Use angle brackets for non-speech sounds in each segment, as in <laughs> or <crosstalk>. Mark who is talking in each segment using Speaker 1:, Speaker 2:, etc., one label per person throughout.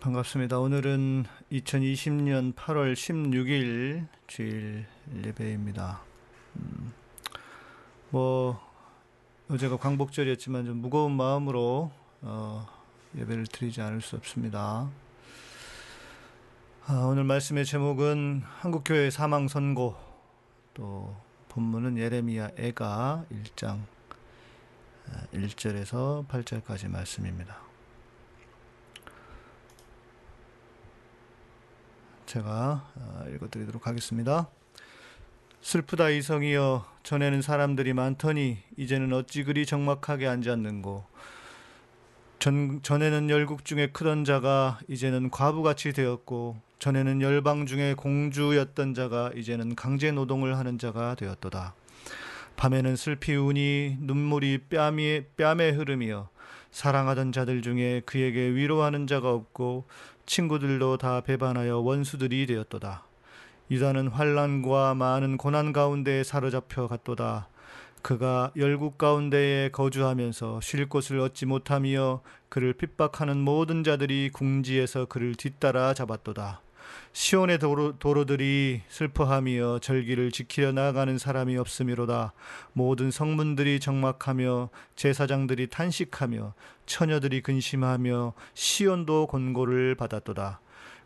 Speaker 1: 반갑습니다. 오늘은 2020년 8월 16일 주일 예배입니다. 음, 뭐 어제가 광복절이었지만 좀 무거운 마음으로 어, 예배를 드리지 않을 수 없습니다. 아, 오늘 말씀의 제목은 한국교회 사망 선고 또 본문은 예레미야 애가 1장 1절에서 8절까지 말씀입니다. 제가 어, 읽어드리도록 하겠습니다. 슬프다 이성이여 전에는 사람들이 많더니 이제는 어찌 그리 적막하게 앉았는고 전, 전에는 열국 중에 크던 자가 이제는 과부같이 되었고 전에는 열방 중에 공주였던 자가 이제는 강제 노동을 하는 자가 되었도다. 밤에는 슬피 우니 눈물이 뺨이, 뺨에 흐름이여 사랑하던 자들 중에 그에게 위로하는 자가 없고 친구들도 다 배반하여 원수들이 되었도다. 유다는 환란과 많은 고난 가운데 사로잡혀 갔도다. 그가 열국 가운데에 거주하면서 쉴 곳을 얻지 못하며 그를 핍박하는 모든 자들이 궁지에서 그를 뒤따라 잡았도다. 시온의 도로, 도로들이 슬퍼하며 절기를 지키려 나가는 사람이 없음이로다. 모든 성문들이 적막하며 제사장들이 탄식하며 처녀들이 근심하며 시온도 권고를 받았도다.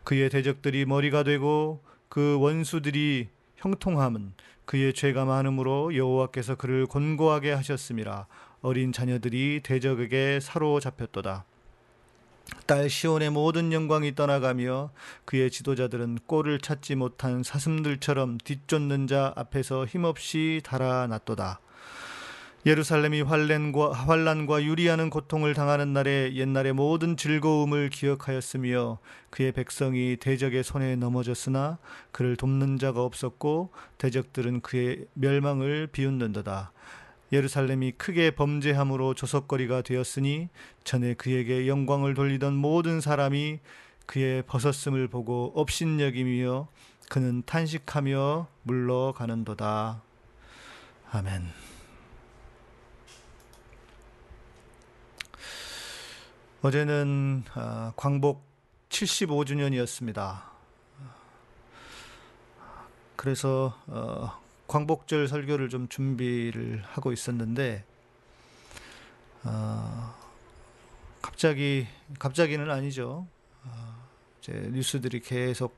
Speaker 1: 그의 대적들이 머리가 되고 그 원수들이 형통함은 그의 죄가 많으므로 여호와께서 그를 곤고하게 하셨음이라 어린 자녀들이 대적에게 사로잡혔도다. 딸 시온의 모든 영광이 떠나가며 그의 지도자들은 꼴을 찾지 못한 사슴들처럼 뒤쫓는 자 앞에서 힘없이 달아났도다. 예루살렘이 환란과, 환란과 유리하는 고통을 당하는 날에 옛날의 모든 즐거움을 기억하였으며 그의 백성이 대적의 손에 넘어졌으나 그를 돕는 자가 없었고 대적들은 그의 멸망을 비웃는도다. 예루살렘이 크게 범죄함으로 조석거리가 되었으니 전에 그에게 영광을 돌리던 모든 사람이 그의 벗었음을 보고 업신여김이며 그는 탄식하며 물러가는도다. 아멘. 어제는 아, 광복 75주년이었습니다. 그래서 어, 광복절 설교를 좀 준비를 하고 있었는데 어, 갑자기 갑자기는 아니죠. 어, 이제 뉴스들이 계속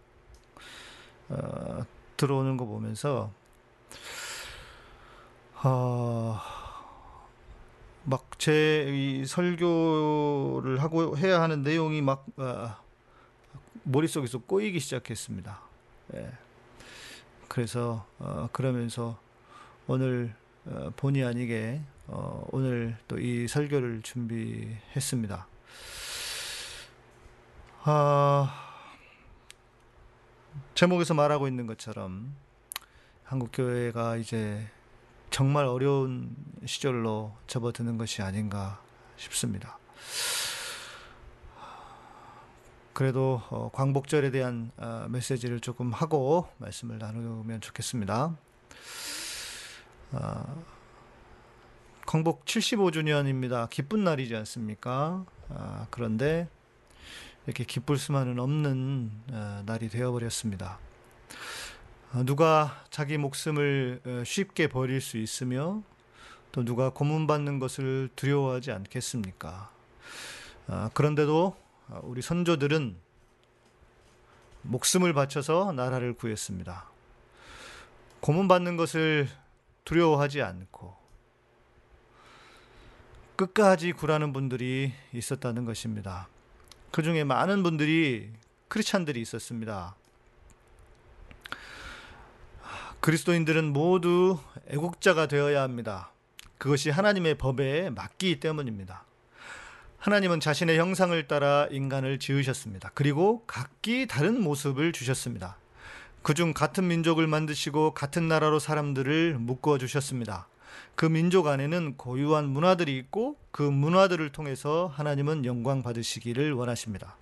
Speaker 1: 어, 들어오는 거 보면서 어, 막제 설교를 하고 해야 하는 내용이 막 어, 머릿속에서 꼬이기 시작했습니다. 예. 그래서 어, 그러면서 오늘 어, 본의 아니게 어, 오늘 또 이 설교를 준비했습니다. 아, 제목에서 말하고 있는 것처럼 한국 교회가 이제 정말 어려운 시절로 접어드는 것이 아닌가 싶습니다. 그래도 어, 광복절에 대한 어, 메시지를 조금 하고 말씀을 나누면 좋겠습니다. 어, 광복 75주년입니다. 기쁜 날이지 않습니까? 아, 그런데 이렇게 기쁠 수만은 없는 어, 날이 되어버렸습니다. 어, 누가 자기 목숨을 어, 쉽게 버릴 수 있으며 또 누가 고문받는 것을 두려워하지 않겠습니까? 아, 그런데도 아, 우리 선조들은 목숨을 바쳐서 나라를 구했습니다. 고문받는 것을 두려워하지 않고 끝까지 구라는 분들이 있었다는 것입니다. 그 중에 많은 분들이 크리스찬들이 있었습니다. 그리스도인들은 모두 애국자가 되어야 합니다. 그것이 하나님의 법에 맞기 때문입니다. 하나님은 자신의 형상을 따라 인간을 지으셨습니다. 그리고 각기 다른 모습을 주셨습니다. 그중 같은 민족을 만드시고 같은 나라로 사람들을 묶어 주셨습니다. 그 민족 안에는 고유한 문화들이 있고 그 문화들을 통해서 하나님은 영광 받으시기를 원하십니다.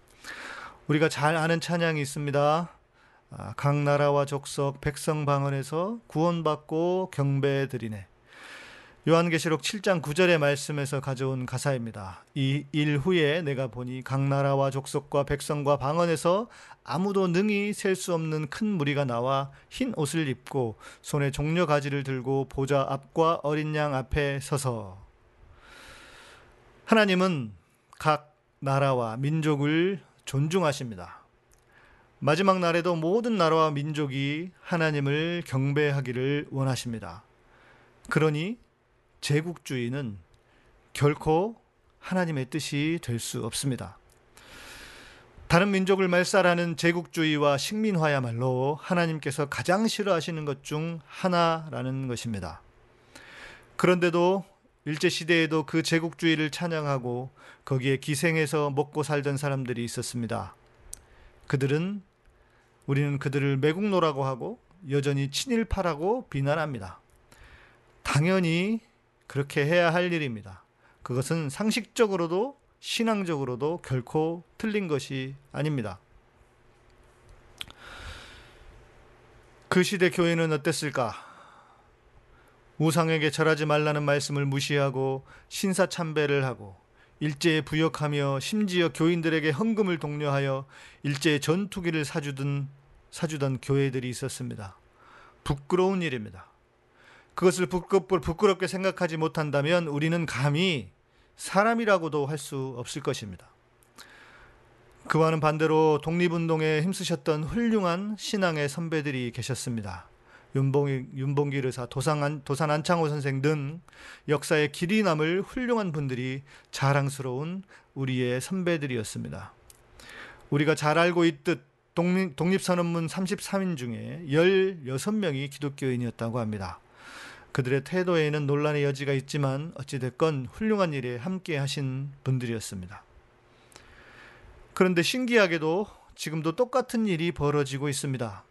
Speaker 1: 우리가 잘 아는 찬양이 있습니다. 아, 각 나라와 족속 백성 방언에서 구원받고 경배 드리네. 요한계시록 7장 9절의 말씀에서 가져온 가사입니다. 이 일 후에 내가 보니 각 나라와 족속과 백성과 방언에서 아무도 능히 셀 수 없는 큰 무리가 나와 흰 옷을 입고 손에 종려 가지를 들고 보좌 앞과 어린 양 앞에 서서 하나님은 각 나라와 민족을 존중하십니다. 마지막 날에도 모든 나라와 민족이 하나님을 경배하기를 원하십니다. 그러니 제국주의는 결코 하나님의 뜻이 될 수 없습니다. 다른 민족을 말살하는 제국주의와 식민화야말로 하나님께서 가장 싫어하시는 것 중 하나라는 것입니다. 그런데도 일제시대에도 그 제국주의를 찬양하고 거기에 기생해서 먹고 살던 사람들이 있었습니다. 그들은 우리는 그들을 매국노라고 하고 여전히 친일파라고 비난합니다. 당연히 그렇게 해야 할 일입니다. 그것은 상식적으로도 신앙적으로도 결코 틀린 것이 아닙니다. 그 시대 교회는 어땠을까? 우상에게 절하지 말라는 말씀을 무시하고 신사 참배를 하고 일제에 부역하며 심지어 교인들에게 헌금을 독려하여 일제의 전투기를 사주던 사주던 교회들이 있었습니다. 부끄러운 일입니다. 그것을 부끄럽 게 생각하지 못한다면 우리는 감히 사람이라고도 할 수 없을 것입니다. 그와는 반대로 독립운동에 힘쓰셨던 훌륭한 신앙의 선배들이 계셨습니다. 윤봉기, 윤봉길 의사, 도산, 도산 안창호 선생 등 역사의 길이 남을 훌륭한 분들이 자랑스러운 우리의 선배들이었습니다. 우리가 잘 알고 있듯 독립, 독립선언문 33인 중에 16명이 기독교인이었다고 합니다. 그들의 태도에는 논란의 여지가 있지만 어찌됐건 훌륭한 일에 함께 하신 분들이었습니다. 그런데 신기하게도 지금도 똑같은 일이 벌어지고 있습니다.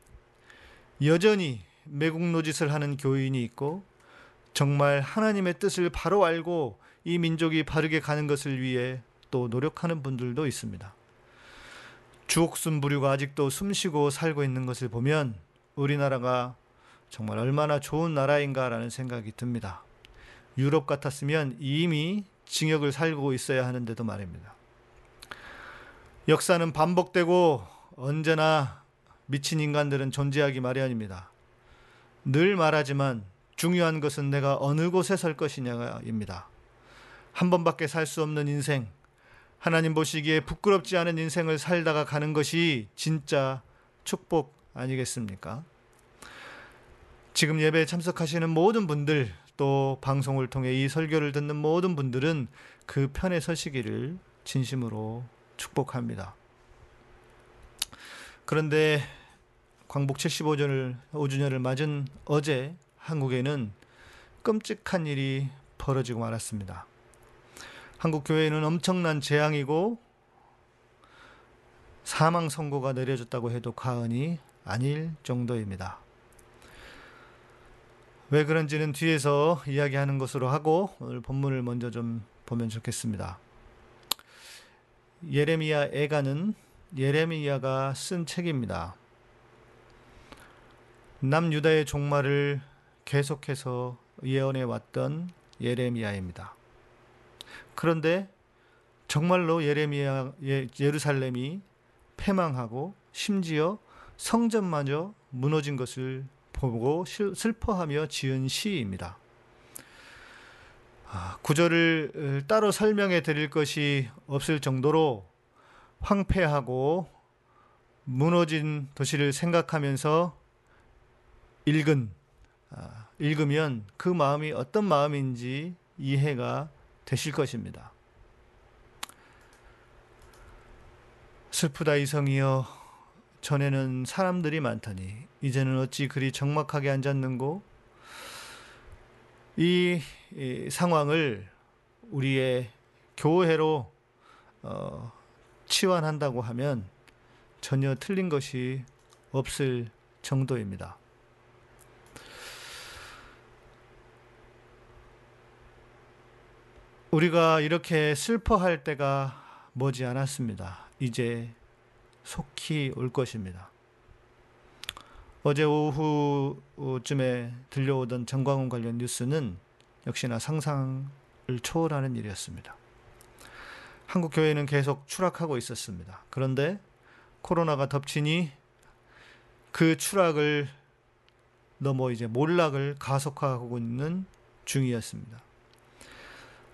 Speaker 1: 여전히 매국 노짓을 하는 교인이 있고 정말 하나님의 뜻을 바로 알고 이 민족이 바르게 가는 것을 위해 또 노력하는 분들도 있습니다. 주옥순 부류가 아직도 숨쉬고 살고 있는 것을 보면 우리나라가 정말 얼마나 좋은 나라인가라는 생각이 듭니다. 유럽 같았으면 이미 징역을 살고 있어야 하는데도 말입니다. 역사는 반복되고 언제나 미친 인간들은 존재하기 마련입니다. 늘 말하지만 중요한 것은 내가 어느 곳에 설 것이냐입니다. 한 번밖에 살 수 없는 인생, 하나님 보시기에 부끄럽지 않은 인생을 살다가 가는 것이 진짜 축복 아니겠습니까? 지금 예배에 참석하시는 모든 분들 또 방송을 통해 이 설교를 듣는 모든 분들은 그 편에 서시기를 진심으로 축복합니다. 그런데 광복 75주년을 5주년을 맞은 어제 한국에는 끔찍한 일이 벌어지고 말았습니다. 한국 교회는 엄청난 재앙이고 사망 선고가 내려졌다고 해도 과언이 아닐 정도입니다. 왜 그런지는 뒤에서 이야기하는 것으로 하고 오늘 본문을 먼저 좀 보면 좋겠습니다. 예레미야 애가는 예레미야가 쓴 책입니다. 남유다의 종말을 계속해서 예언해 왔던 예레미야입니다. 그런데 정말로 예레미야 예, 예루살렘이 패망하고 심지어 성전마저 무너진 것을 보고 슬퍼하며 지은 시입니다. 아, 구절을 따로 설명해 드릴 것이 없을 정도로 황폐하고 무너진 도시를 생각하면서 읽은 아, 읽으면 그 마음이 어떤 마음인지 이해가 되실 것입니다. 슬프다 이성이여 전에는 사람들이 많더니 이제는 어찌 그리 적막하게 앉았는고 이, 이 상황을 우리의 교회로 어, 치환한다고 하면 전혀 틀린 것이 없을 정도입니다. 우리가 이렇게 슬퍼할 때가 머지 않았습니다. 이제 속히 올 것입니다. 어제 오후쯤에 들려오던 정광훈 관련 뉴스는 역시나 상상을 초월하는 일이었습니다. 한국 교회는 계속 추락하고 있었습니다. 그런데 코로나가 덮치니 그 추락을 넘어 이제 몰락을 가속화하고 있는 중이었습니다.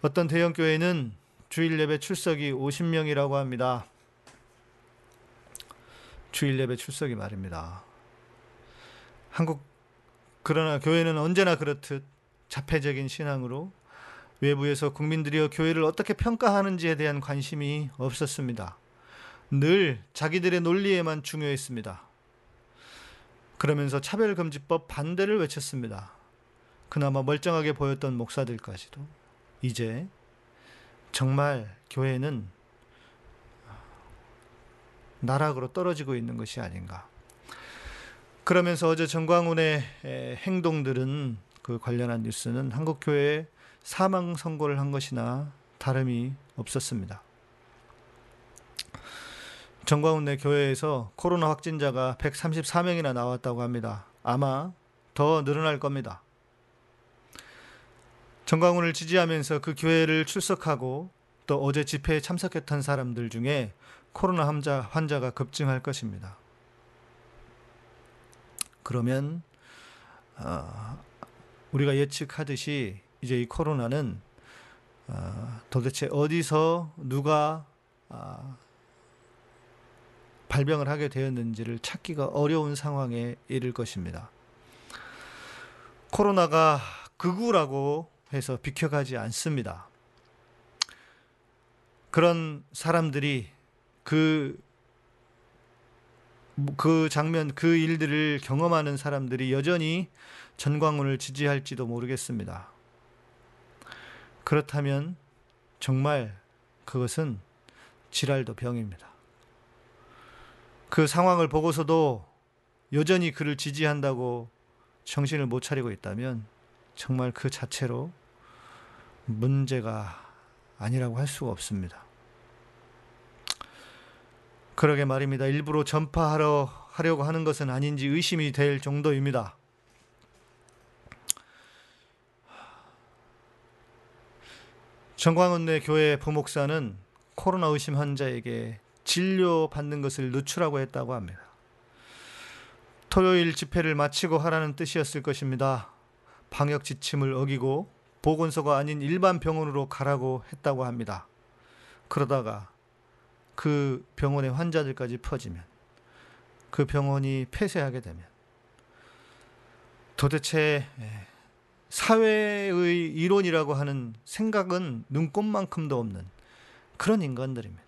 Speaker 1: 어떤 대형 교회는 주일 예배 출석이 50명이라고 합니다. 주일 예배 출석이 말입니다. 한국 그러나 교회는 언제나 그렇듯 자폐적인 신앙으로 외부에서 국민들이 교회를 어떻게 평가하는지에 대한 관심이 없었습니다. 늘 자기들의 논리에만 중요했습니다. 그러면서 차별금지법 반대를 외쳤습니다. 그나마 멀쩡하게 보였던 목사들까지도 이제 정말 교회는 나락으로 떨어지고 있는 것이 아닌가. 그러면서 어제 정광훈의 행동들은 그 관련한 뉴스는 한국 교회에 사망 선고를 한 것이나 다름이 없었습니다. 정광훈 내 교회에서 코로나 확진자가 134명이나 나왔다고 합니다. 아마 더 늘어날 겁니다. 정광훈을 지지하면서 그 교회를 출석하고 또 어제 집회에 참석했던 사람들 중에 코로나 환자, 환자가 급증할 것입니다. 그러면 어, 우리가 예측하듯이 이제 이 코로나는 어, 도대체 어디서 누가 어, 발병을 하게 되었는지를 찾기가 어려운 상황에 이를 것입니다. 코로나가 극우라고 해서 비켜가지 않습니다. 그런 사람들이 그, 그 장면, 그 일들을 경험하는 사람들이 여전히 전광훈을 지지할지도 모르겠습니다. 그렇다면 정말 그것은 지랄도 병입니다. 그 상황을 보고서도 여전히 그를 지지한다고 정신을 못 차리고 있다면 정말 그 자체로 문제가 아니라고 할 수가 없습니다. 그러게 말입니다. 일부러 전파하려 하려고 하는 것은 아닌지 의심이 될 정도입니다. 정광훈 내 교회 부목사는 코로나 의심 환자에게 진료받는 것을 늦추라고 했다고 합니다. 토요일 집회를 마치고 하라는 뜻이었을 것입니다. 방역 지침을 어기고 보건소가 아닌 일반 병원으로 가라고 했다고 합니다. 그러다가 그 병원의 환자들까지 퍼지면 그 병원이 폐쇄하게 되면 도대체 사회의 이론이라고 하는 생각은 눈꼽만큼도 없는 그런 인간들입니다.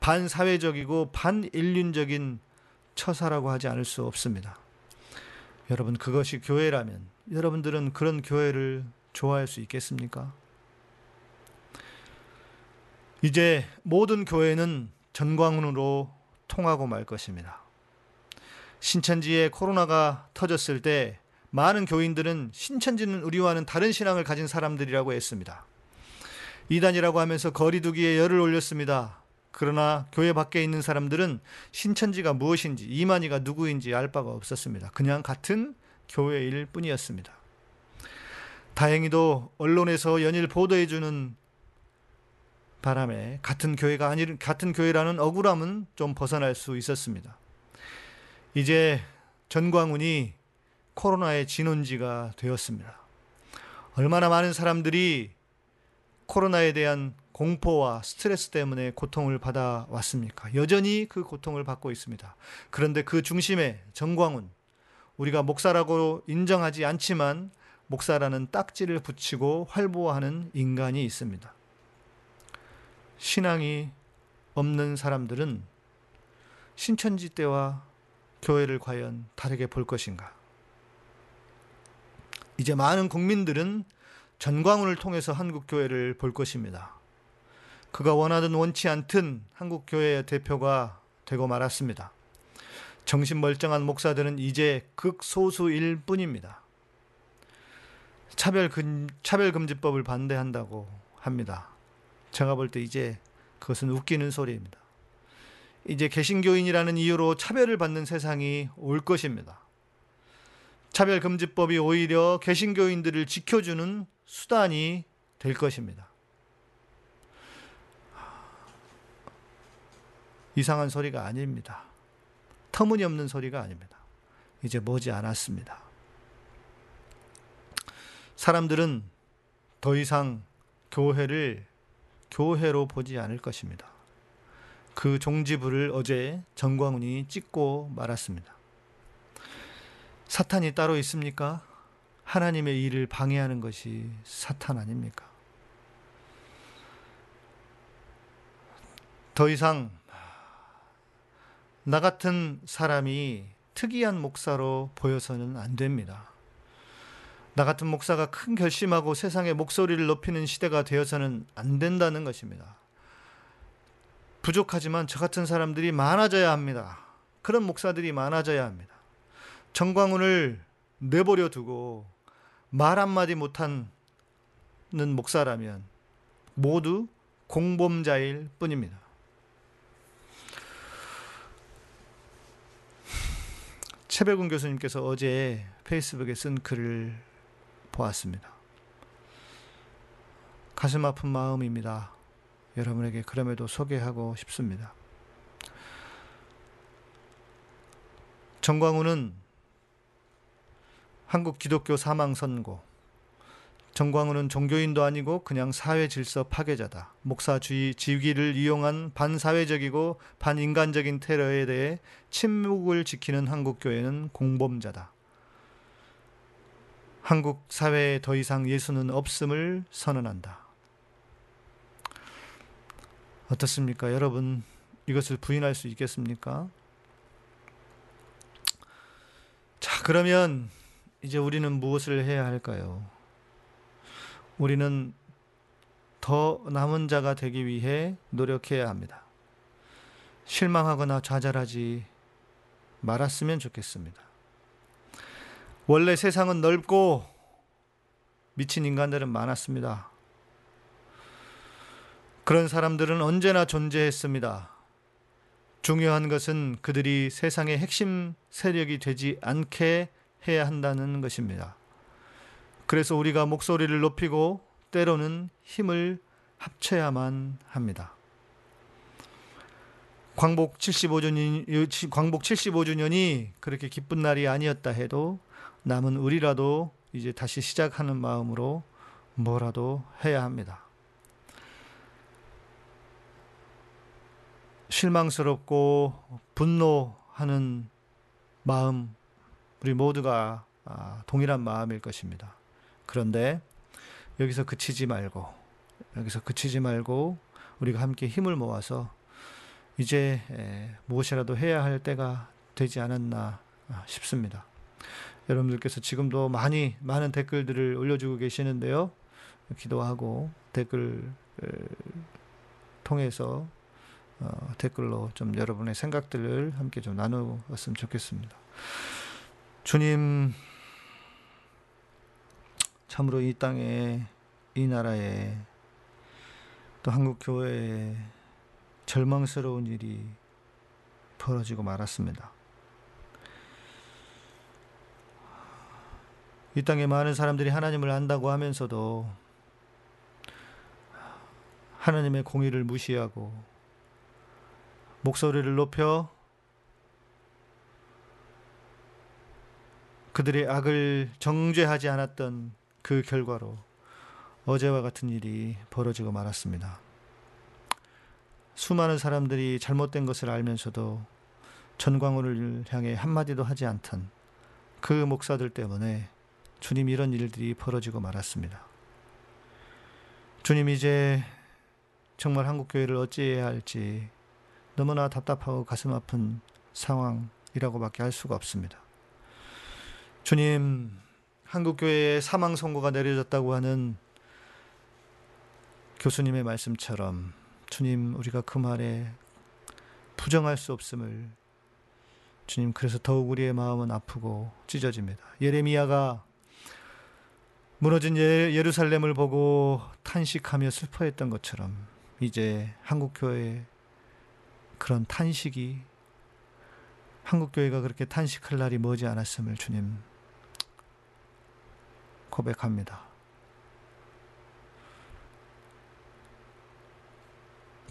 Speaker 1: 반사회적이고 반인륜적인 처사라고 하지 않을 수 없습니다. 여러분, 그것이 교회라면 여러분들은 그런 교회를 좋아할 수 있겠습니까? 이제 모든 교회는 전광훈으로 통하고 말 것입니다. 신천지에 코로나가 터졌을 때 많은 교인들은 신천지는 우리와는 다른 신앙을 가진 사람들이라고 했습니다. 이단이라고 하면서 거리두기에 열을 올렸습니다. 그러나 교회 밖에 있는 사람들은 신천지가 무엇인지 이만희가 누구인지 알 바가 없었습니다. 그냥 같은 교회일 뿐이었습니다. 다행히도 언론에서 연일 보도해 주는 바람에 같은 교회가 아니 같은 교회라는 억울함은 좀 벗어날 수 있었습니다. 이제 전광훈이 코로나의 진원지가 되었습니다. 얼마나 많은 사람들이 코로나에 대한 공포와 스트레스 때문에 고통을 받아 왔습니까? 여전히 그 고통을 받고 있습니다. 그런데 그 중심에 정광훈, 우리가 목사라고 인정하지 않지만 목사라는 딱지를 붙이고 활보하는 인간이 있습니다. 신앙이 없는 사람들은 신천지 때와 교회를 과연 다르게 볼 것인가? 이제 많은 국민들은 전광훈을 통해서 한국 교회를 볼 것입니다. 그가 원하든 원치 않든 한국 교회의 대표가 되고 말았습니다. 정신 멀쩡한 목사들은 이제 극소수일 뿐입니다. 차별 금, 차별금지법을 반대한다고 합니다. 제가 볼 때 이제 그것은 웃기는 소리입니다. 이제 개신교인이라는 이유로 차별을 받는 세상이 올 것입니다. 차별금지법이 오히려 개신교인들을 지켜주는 수단이 될 것입니다. 이상한 소리가 아닙니다. 터무니없는 소리가 아닙니다. 이제 머지 않았습니다. 사람들은 더 이상 교회를 교회로 보지 않을 것입니다. 그 종지부를 어제 정광훈이 찍고 말았습니다. 사탄이 따로 있습니까? 하나님의 일을 방해하는 것이 사탄 아닙니까? 더 이상 나 같은 사람이 특이한 목사로 보여서는 안 됩니다. 나 같은 목사가 큰 결심하고 세상의 목소리를 높이는 시대가 되어서는 안 된다는 것입니다. 부족하지만 저 같은 사람들이 많아져야 합니다. 그런 목사들이 많아져야 합니다. 정광훈을 내버려 두고 말 한마디 못하는 목사라면 모두 공범자일 뿐입니다. 최백운 교수님께서 어제 페이스북에 쓴 글을 보았습니다. 가슴 아픈 마음입니다. 여러분에게 그럼에도 소개하고 싶습니다. 정광훈은 한국 기독교 사망 선고. 정광훈은 종교인도 아니고 그냥 사회 질서 파괴자다. 목사주의 지위를 이용한 반사회적이고 반인간적인 테러에 대해 침묵을 지키는 한국 교회는 공범자다. 한국 사회에 더 이상 예수는 없음을 선언한다. 어떻습니까? 여러분, 이것을 부인할 수 있겠습니까? 자, 그러면 이제 우리는 무엇을 해야 할까요? 우리는 더 남은 자가 되기 위해 노력해야 합니다. 실망하거나 좌절하지 말았으면 좋겠습니다. 원래 세상은 넓고 미친 인간들은 많았습니다. 그런 사람들은 언제나 존재했습니다. 중요한 것은 그들이 세상의 핵심 세력이 되지 않게 해야 한다는 것입니다. 그래서 우리가 목소리를 높이고 때로는 힘을 합쳐야만 합니다. 광복 75주년, 광복 75주년이 그렇게 기쁜 날이 아니었다 해도 남은 우리라도 이제 다시 시작하는 마음으로 뭐라도 해야 합니다. 실망스럽고 분노하는 마음, 우리 모두가 아, 동일한 마음일 것입니다. 그런데 여기서 그치지 말고, 여기서 그치지 말고, 우리가 함께 힘을 모아서 이제 무엇이라도 해야 할 때가 되지 않았나 싶습니다. 여러분들께서 지금도 많이, 많은 댓글들을 올려주고 계시는데요. 기도하고 댓글 통해서 어, 댓글로 좀 여러분의 생각들을 함께 좀 나누었으면 좋겠습니다. 주님, 참으로 이 땅에, 이 나라에, 또 한국 교회에 절망스러운 일이 벌어지고 말았습니다. 이 땅에 많은 사람들이 하나님을 안다고 하면서도 하나님의 공의를 무시하고 목소리를 높여 그들의 악을 정죄하지 않았던 그 결과로 어제와 같은 일이 벌어지고 말았습니다. 수많은 사람들이 잘못된 것을 알면서도 전광훈을 향해 한마디도 하지 않던 그 목사들 때문에 주님 이런 일들이 벌어지고 말았습니다. 주님 이제 정말 한국 교회를 어찌해야 할지 너무나 답답하고 가슴 아픈 상황이라고밖에 할 수가 없습니다. 주님, 한국 교회에 사망 선고가 내려졌다고 하는 교수님의 말씀처럼 주님, 우리가 그 말에 부정할 수 없음을 주님, 그래서 더욱 우리의 마음은 아프고 찢어집니다. 예레미야가 무너진 예, 예루살렘을 보고 탄식하며 슬퍼했던 것처럼 이제 한국 교회의 그런 탄식이 한국 교회가 그렇게 탄식할 날이 머지 않았음을 주님 고백합니다.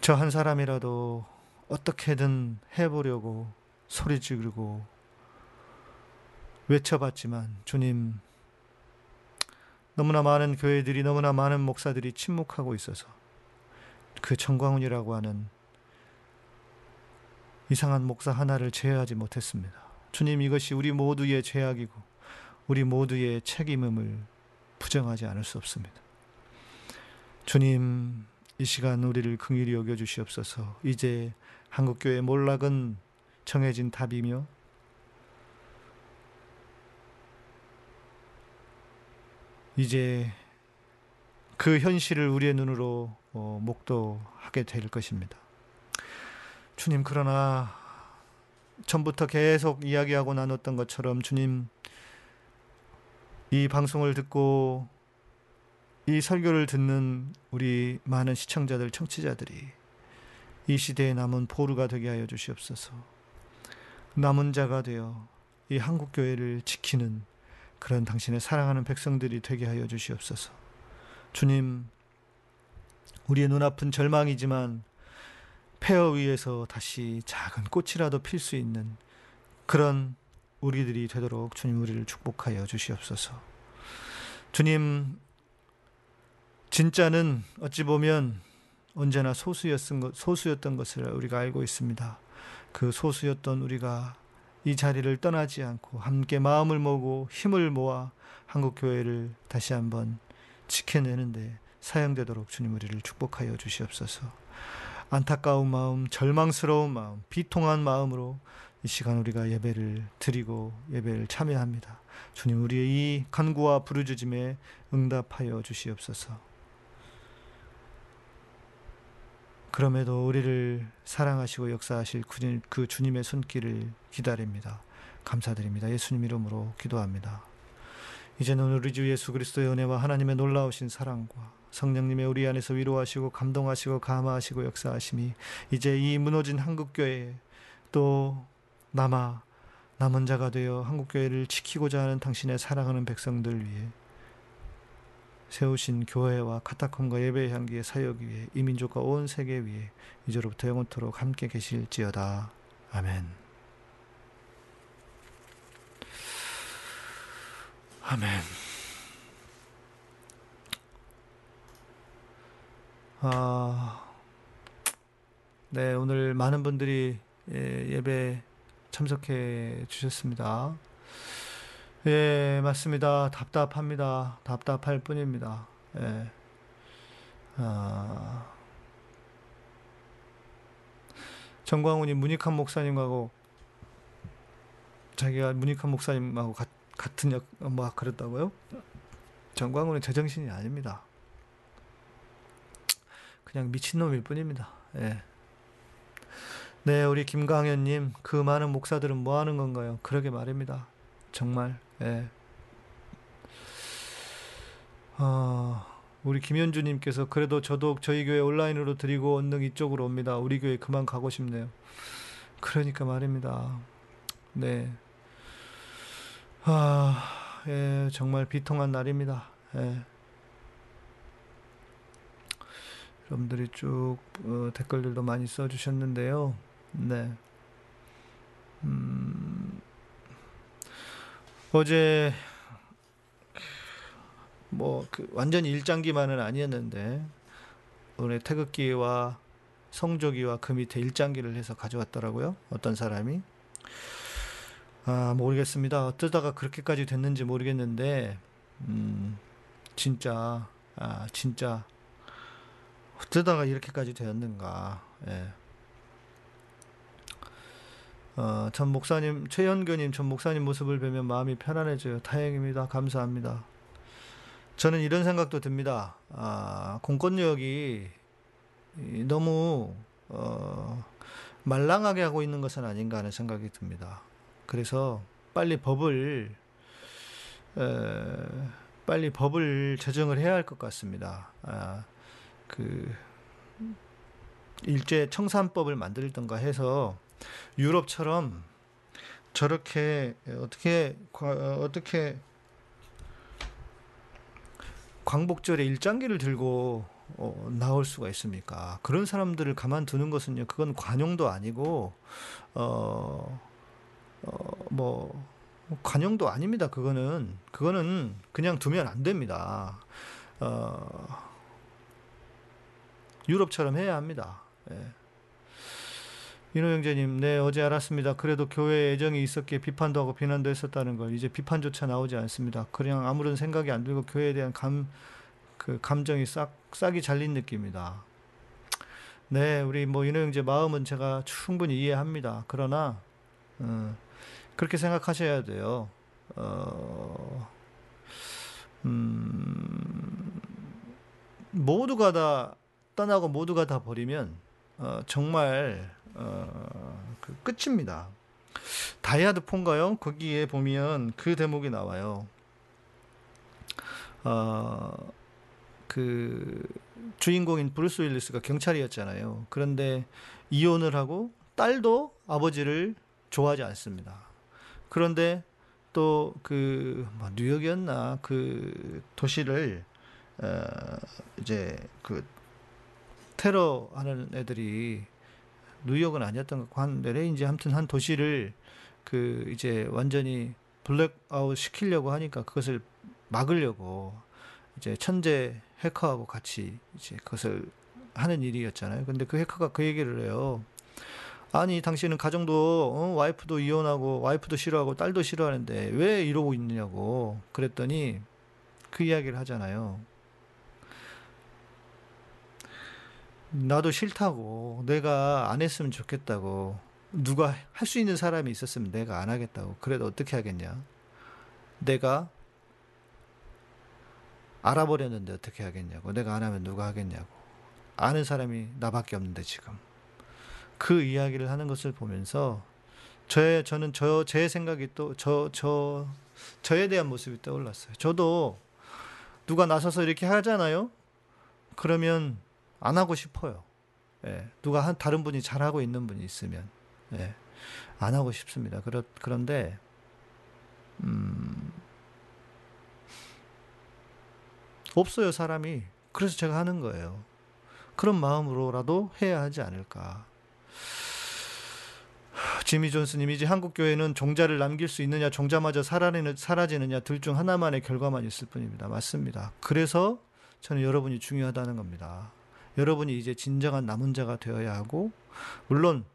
Speaker 1: 저 한 사람이라도 어떻게든 해보려고 소리 지르고 외쳐봤지만 주님 너무나 많은 교회들이 너무나 많은 목사들이 침묵하고 있어서 그 정광훈이라고 하는 이상한 목사 하나를 제어하지 못했습니다. 주님 이것이 우리 모두의 죄악이고 우리 모두의 책임임을 부정하지 않을 수 없습니다. 주님 이 시간 우리를 긍휼히 여겨 주시옵소서. 이제 한국 교회 몰락은 정해진 답이며 이제 그 현실을 우리의 눈으로 어, 목도하게 될 것입니다. 주님 그러나 전부터 계속 이야기하고 나눴던 것처럼 주님 이 방송을 듣고 이 설교를 듣는 우리 많은 시청자들 청취자들이 이 시대에 남은 보루가 되게 하여 주시옵소서. 남은 자가 되어 이 한국 교회를 지키는 그런 당신의 사랑하는 백성들이 되게 하여 주시옵소서. 주님, 우리의 눈앞은 절망이지만 폐허 위에서 다시 작은 꽃이라도 필 수 있는 그런 우리들이 되도록 주님 우리를 축복하여 주시옵소서. 주님, 진짜는 어찌 보면 언제나 소수였던, 것을 우리가 알고 있습니다. 그 소수였던 우리가 이 자리를 떠나지 않고 함께 마음을 모으고 힘을 모아 한국 교회를 다시 한번 지켜내는데 사용되도록 주님 우리를 축복하여 주시옵소서. 안타까운 마음, 절망스러운 마음, 비통한 마음으로 이 시간 우리가 예배를 드리고 예배를 참여합니다. 주님 우리의 이 간구와 부르짖음에 응답하여 주시옵소서. 그럼에도 우리를 사랑하시고 역사하실 그 주님의 손길을 기다립니다. 감사드립니다. 예수님 이름으로 기도합니다. 이제는 우리 주 예수 그리스도의 은혜와 하나님의 놀라우신 사랑과 성령님의 우리 안에서 위로하시고 감동하시고 감화하시고 역사하심이 이제 이 무너진 한국교회에 또 남아 남은 자가 되어 한국교회를 지키고자 하는 당신의 사랑하는 백성들 위해 세우신 교회와 카타콤과 예배의 향기의 사역 위에 이 민족과 온 세계 위에 이제로부터 영원토록 함께 계실지어다. 아멘. 아멘. 아, 네, 오늘 많은 분들이 예, 예배 참석해 주셨습니다. 예, 맞습니다. 답답합니다. 답답할 뿐입니다. 예. 아, 정광훈이 문익한 목사님하고 자기가 문익한 목사님하고 가, 같은 역, 뭐 그랬다고요? 정광훈은 제정신이 아닙니다. 그냥 미친놈일 뿐입니다. 예. 네, 우리 김강현님, 그 많은 목사들은 뭐 하는 건가요? 그러게 말입니다. 정말 예. 아, 우리 김현주님께서 그래도 저도 저희 교회 온라인으로 드리고 언능 이쪽으로 옵니다. 우리 교회 그만 가고 싶네요. 그러니까 말입니다. 네. 아, 예, 정말 비통한 날입니다. 예. 여러분들이 쭉 어, 댓글들도 많이 써주셨는데요. 네. 음, 어제 뭐 그 완전히 일장기만은 아니었는데 오늘 태극기와 성조기와 그 밑에 일장기를 해서 가져왔더라고요. 어떤 사람이 아 모르겠습니다. 어쩌다가 그렇게까지 됐는지 모르겠는데 음 진짜 아 진짜 어쩌다가 이렇게까지 되었는가. 예. 어, 전 목사님, 최현교님, 전 목사님 모습을 뵈면 마음이 편안해져요. 다행입니다. 감사합니다. 저는 이런 생각도 듭니다. 아, 공권력이 너무, 어, 말랑하게 하고 있는 것은 아닌가 하는 생각이 듭니다. 그래서 빨리 법을, 에, 빨리 법을 제정을 해야 할 것 같습니다. 아, 그, 일제 청산법을 만들던가 해서 유럽처럼 저렇게 어떻게 어떻게 광복절에 일장기를 들고 어, 나올 수가 있습니까? 그런 사람들을 가만두는 것은요, 그건 관용도 아니고, 어, 어, 뭐, 관용도 아닙니다. 그거는, 그거는 그냥 두면 안 됩니다. 어, 유럽처럼 해야 합니다. 예. 인호 형제님, 네, 어제 알았습니다. 그래도 교회에 애정이 있었기에 비판도 하고 비난도 했었다는 걸 이제 비판조차 나오지 않습니다. 그냥 아무런 생각이 안 들고 교회에 대한 감, 그 감정이 싹, 싹이 잘린 느낌이다. 네, 우리 뭐 인호 형제 마음은 제가 충분히 이해합니다. 그러나, 어, 그렇게 생각하셔야 돼요. 어, 음, 모두가 다 떠나고 모두가 다 버리면, 어, 정말 어, 그 끝입니다. 다이아드 폰가요? 거기에 보면 그 대목이 나와요. 어, 그 주인공인 브루스 윌리스가 경찰이었잖아요. 그런데 이혼을 하고 딸도 아버지를 좋아하지 않습니다. 그런데 또그 뭐 뉴욕이었나 그 도시를 어, 이제 그 테러하는 애들이 뉴욕은 아니었던 것 같고 한 LA인지 아무튼 한 도시를 그 이제 완전히 블랙아웃 시키려고 하니까 그것을 막으려고 이제 천재 해커하고 같이 이제 그것을 하는 일이었잖아요. 근데 그 해커가 그 얘기를 해요. 아니 당신은 가정도 어, 와이프도 이혼하고 와이프도 싫어하고 딸도 싫어하는데 왜 이러고 있느냐고 그랬더니 그 이야기를 하잖아요. 나도 싫다고. 내가 안 했으면 좋겠다고. 누가 할 수 있는 사람이 있었으면 내가 안 하겠다고. 그래도 어떻게 하겠냐? 내가 알아버렸는데 어떻게 하겠냐고. 내가 안 하면 누가 하겠냐고. 아는 사람이 나밖에 없는데 지금. 그 이야기를 하는 것을 보면서 저의 저는 저 제 생각이 또 저 저 저 에 대한 모습이 떠올랐어요. 저도 누가 나서서 이렇게 하잖아요. 그러면 안 하고 싶어요. 예, 누가 한 다른 분이 잘하고 있는 분이 있으면 예, 안 하고 싶습니다. 그렇, 그런데 음, 없어요 사람이. 그래서 제가 하는 거예요. 그런 마음으로라도 해야 하지 않을까. 지미 존스님 이제 한국 교회는 종자를 남길 수 있느냐 종자마저 사라지느냐 둘 중 하나만의 결과만 있을 뿐입니다. 맞습니다. 그래서 저는 여러분이 중요하다는 겁니다. 여러분이 이제 진정한 남은 자가 되어야 하고 물론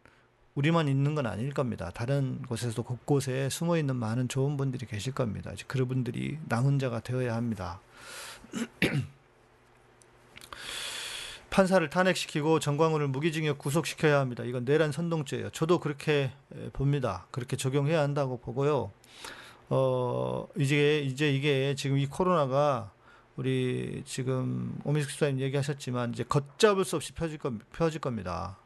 Speaker 1: 우리만 있는 건 아닐 겁니다. 다른 곳에서도 곳곳에 숨어 있는 많은 좋은 분들이 계실 겁니다. 그분들이 남은 자가 되어야 합니다. <clears throat> 판사를 탄핵시키고 정광훈을 무기징역 구속시켜야 합니다. 이건 내란 선동죄예요. 저도 그렇게 봅니다. 그렇게 적용해야 한다고 보고요. 어, 이제 이제 이게 지금 이 코로나가 우리 지금 오미숙 수사님 얘기하셨지만 이제 걷잡을 수 없이 펴질, 겁, 펴질 겁니다.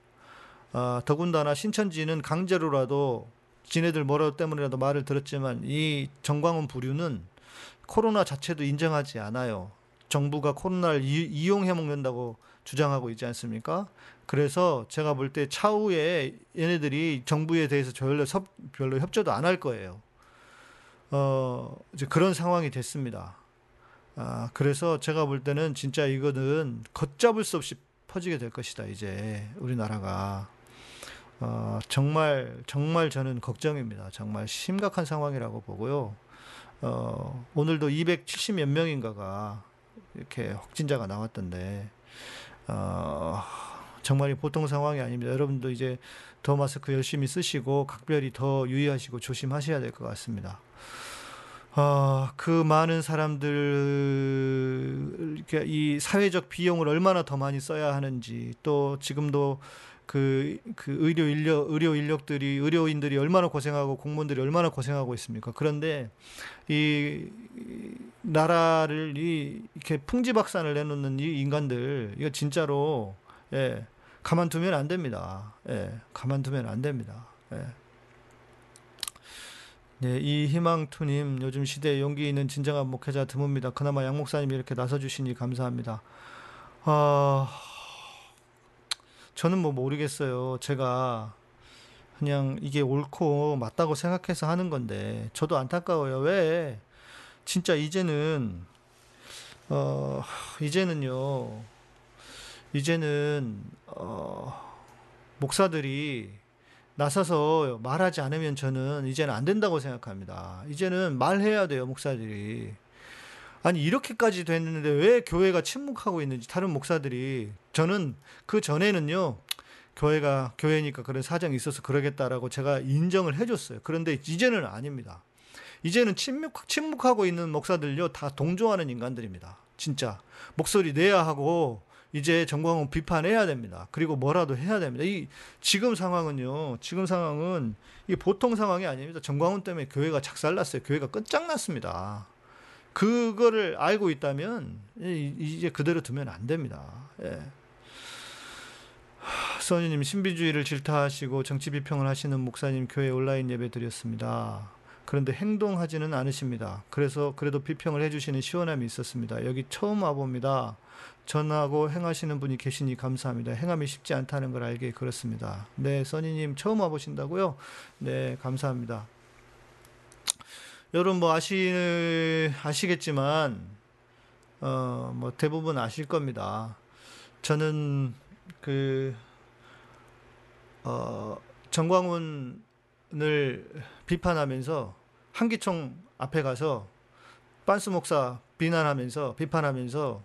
Speaker 1: 아, 더군다나 신천지는 강제로라도 지네들 뭐라도 때문이라도 말을 들었지만 이 정광훈 부류는 코로나 자체도 인정하지 않아요. 정부가 코로나를 이, 용해 먹는다고 주장하고 있지 않습니까? 그래서 제가 볼 때 차후에 얘네들이 정부에 대해서 별로, 별로 협조도 안 할 거예요. 어, 이제 그런 상황이 됐습니다. 아, 그래서 제가 볼 때는 진짜 이거는 걷잡을 수 없이 퍼지게 될 것이다, 이제 우리나라가. 어, 정말, 정말 저는 걱정입니다. 정말 심각한 상황이라고 보고요. 어, 오늘도 270몇 명인가가 이렇게 확진자가 나왔던데, 어, 정말 보통 상황이 아닙니다. 여러분도 이제 더 마스크 열심히 쓰시고 각별히 더 유의하시고 조심하셔야 될 것 같습니다. 어, 그 많은 사람들 이렇게 이 사회적 비용을 얼마나 더 많이 써야 하는지 또 지금도 그, 그 의료 인력, 의료 인력들이, 의료인들이 얼마나 고생하고 공무원들이 얼마나 고생하고 있습니까? 그런데 이 나라를 이, 이렇게 풍지박산을 내놓는 이 인간들, 이거 진짜로, 예, 가만두면 안 됩니다. 예, 가만두면 안 됩니다. 예. 네, 이 희망투님 요즘 시대에 용기 있는 진정한 목회자 드뭅니다. 그나마 양 목사님이 이렇게 나서주시니 감사합니다. 아, 저는 뭐 모르겠어요. 제가 그냥 이게 옳고 맞다고 생각해서 하는 건데 저도 안타까워요. 왜? 진짜 이제는 어 이제는요 이제는 어, 목사들이 나서서 말하지 않으면 저는 이제는 안 된다고 생각합니다. 이제는 말해야 돼요, 목사들이. 아니 이렇게까지 됐는데 왜 교회가 침묵하고 있는지 다른 목사들이 저는 그 전에는요 교회가 교회니까 그런 사정이 있어서 그러겠다라고 제가 인정을 해줬어요. 그런데 이제는 아닙니다. 이제는 침묵 침묵하고 있는 목사들요 다 동조하는 인간들입니다. 진짜 목소리 내야 하고 이제 정광훈 비판해야 됩니다. 그리고 뭐라도 해야 됩니다. 이 지금 상황은요. 지금 상황은 이 보통 상황이 아닙니다. 정광훈 때문에 교회가 작살났어요. 교회가 끝장났습니다. 그거를 알고 있다면 이제 그대로 두면 안 됩니다. 예. 선유님 신비주의를 질타하시고 정치 비평을 하시는 목사님 교회 온라인 예배 드렸습니다. 그런데 행동하지는 않으십니다. 그래서 그래도 비평을 해주시는 시원함이 있었습니다. 여기 처음 와봅니다. 전하고 행하시는 분이 계시니 감사합니다. 행함이 쉽지 않다는 걸 알게 그렇습니다. 네, 써니님 처음 와보신다고요? 네, 감사합니다. 여러분 뭐 아시 아시겠지만 어 뭐 대부분 아실 겁니다. 저는 그 어, 정광훈을 비판하면서 한기총 앞에 가서 빤스 목사 비난하면서 비판하면서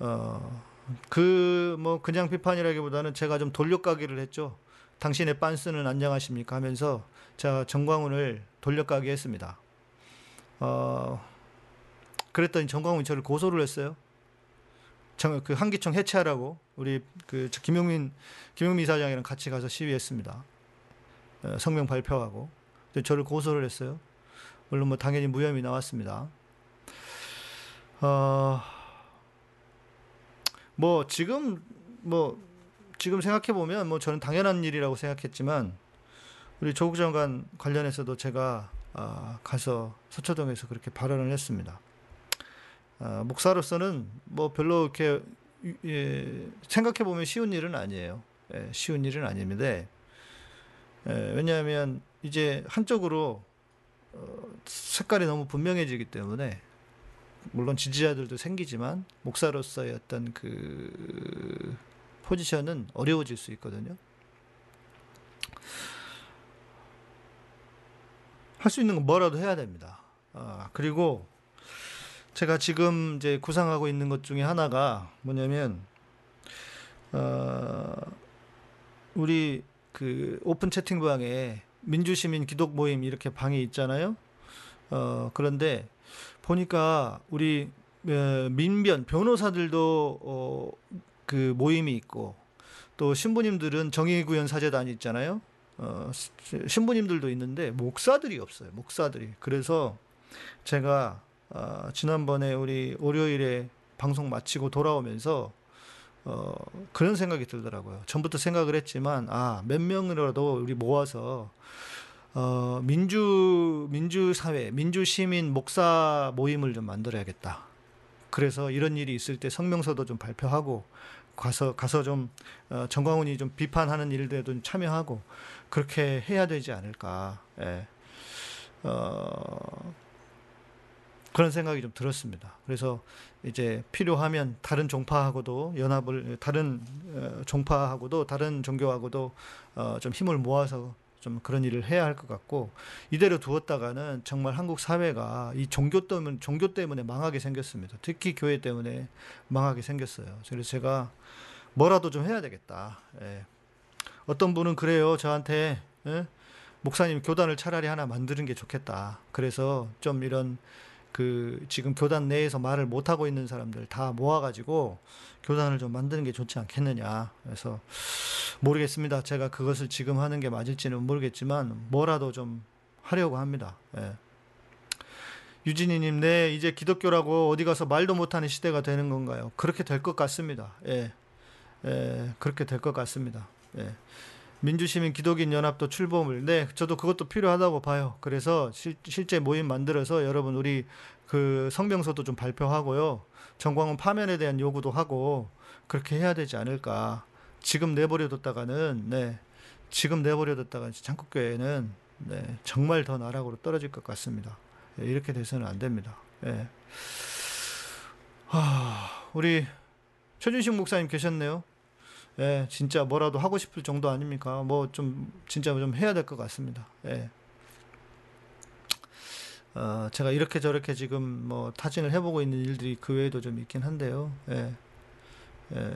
Speaker 1: 어, 그 뭐 그냥 비판이라기보다는 제가 좀 돌려가기를 했죠. 당신의 빤스는 안녕하십니까 하면서 제가 정광훈을 돌려가기 했습니다. 어, 그랬더니 정광훈이 저를 고소를 했어요. 정, 그 한기총 해체하라고 우리 그 김용민 김용민 사장이랑 같이 가서 시위했습니다. 어, 성명 발표하고 저를 고소를 했어요. 물론 뭐 당연히 무혐의 나왔습니다. 어, 뭐 지금 뭐 지금 생각해 보면 뭐 저는 당연한 일이라고 생각했지만 우리 조국 장관 관련해서도 제가 아, 가서 서초동에서 그렇게 발언을 했습니다. 아, 목사로서는 뭐 별로 이렇게 예, 생각해 보면 쉬운 일은 아니에요. 예, 쉬운 일은 아닙니다. 예, 왜냐하면 이제 한쪽으로 어, 색깔이 너무 분명해지기 때문에 물론 지지자들도 생기지만 목사로서의 어떤 그 포지션은 어려워질 수 있거든요. 할 수 있는 건 뭐라도 해야 됩니다. 아, 그리고 제가 지금 이제 구상하고 있는 것 중에 하나가 뭐냐면 어, 우리 그 오픈 채팅방에 민주시민 기독 모임 이렇게 방이 있잖아요. 어, 그런데 보니까 우리 어, 민변 변호사들도 어, 그 모임이 있고 또 신부님들은 정의구현 사제단이 있잖아요. 어, 신부님들도 있는데 목사들이 없어요. 목사들이. 그래서 제가 어, 지난번에 우리 월요일에 방송 마치고 돌아오면서 어, 그런 생각이 들더라고요. 전부터 생각을 했지만 아, 몇 명이라도 우리 모아서 어, 민주 민주 사회, 민주 시민 목사 모임을 좀 만들어야겠다. 그래서 이런 일이 있을 때 성명서도 좀 발표하고 가서 가서 좀 어, 정광훈이 좀 비판하는 일들에도 좀 참여하고 그렇게 해야 되지 않을까. 예. 어, 그런 생각이 좀 들었습니다. 그래서 이제 필요하면 다른 종파하고도 연합을 다른 어, 종파하고도 다른 종교하고도 어, 좀 힘을 모아서 좀 그런 일을 해야 할 것 같고 이대로 두었다가는 정말 한국 사회가 이 종교 때문에 종교 때문에 망하게 생겼습니다. 특히 교회 때문에 망하게 생겼어요. 그래서 제가 뭐라도 좀 해야 되겠다. 예. 어떤 분은 그래요. 저한테 예? 목사님 교단을 차라리 하나 만드는 게 좋겠다. 그래서 좀 이런 그 지금 교단 내에서 말을 못 하고 있는 사람들 다 모아가지고 교단을 좀 만드는 게 좋지 않겠느냐. 그래서 모르겠습니다. 제가 그것을 지금 하는 게 맞을지는 모르겠지만 뭐라도 좀 하려고 합니다. 예. 유진이님, 네, 이제 기독교라고 어디 가서 말도 못하는 시대가 되는 건가요? 그렇게 될 것 같습니다. 예, 예 그렇게 될 것 같습니다. 예. 민주시민 기독인 연합도 출범을 네 저도 그것도 필요하다고 봐요. 그래서 실, 실제 모임 만들어서 여러분 우리 그 성명서도 좀 발표하고요. 정광훈 파면에 대한 요구도 하고 그렇게 해야 되지 않을까. 지금 내버려뒀다가는 네 지금 내버려뒀다가 장국교회는 네 정말 더 나락으로 떨어질 것 같습니다. 네, 이렇게 돼서는 안 됩니다. 네. 하, 우리 최준식 목사님 계셨네요. 예, 진짜 뭐라도 하고 싶을 정도 아닙니까? 뭐 좀 진짜 좀 해야 될 것 같습니다. 예. 어, 제가 이렇게 저렇게 지금 뭐 타진을 해보고 있는 일들이 그 외에도 좀 있긴 한데요. 예. 예.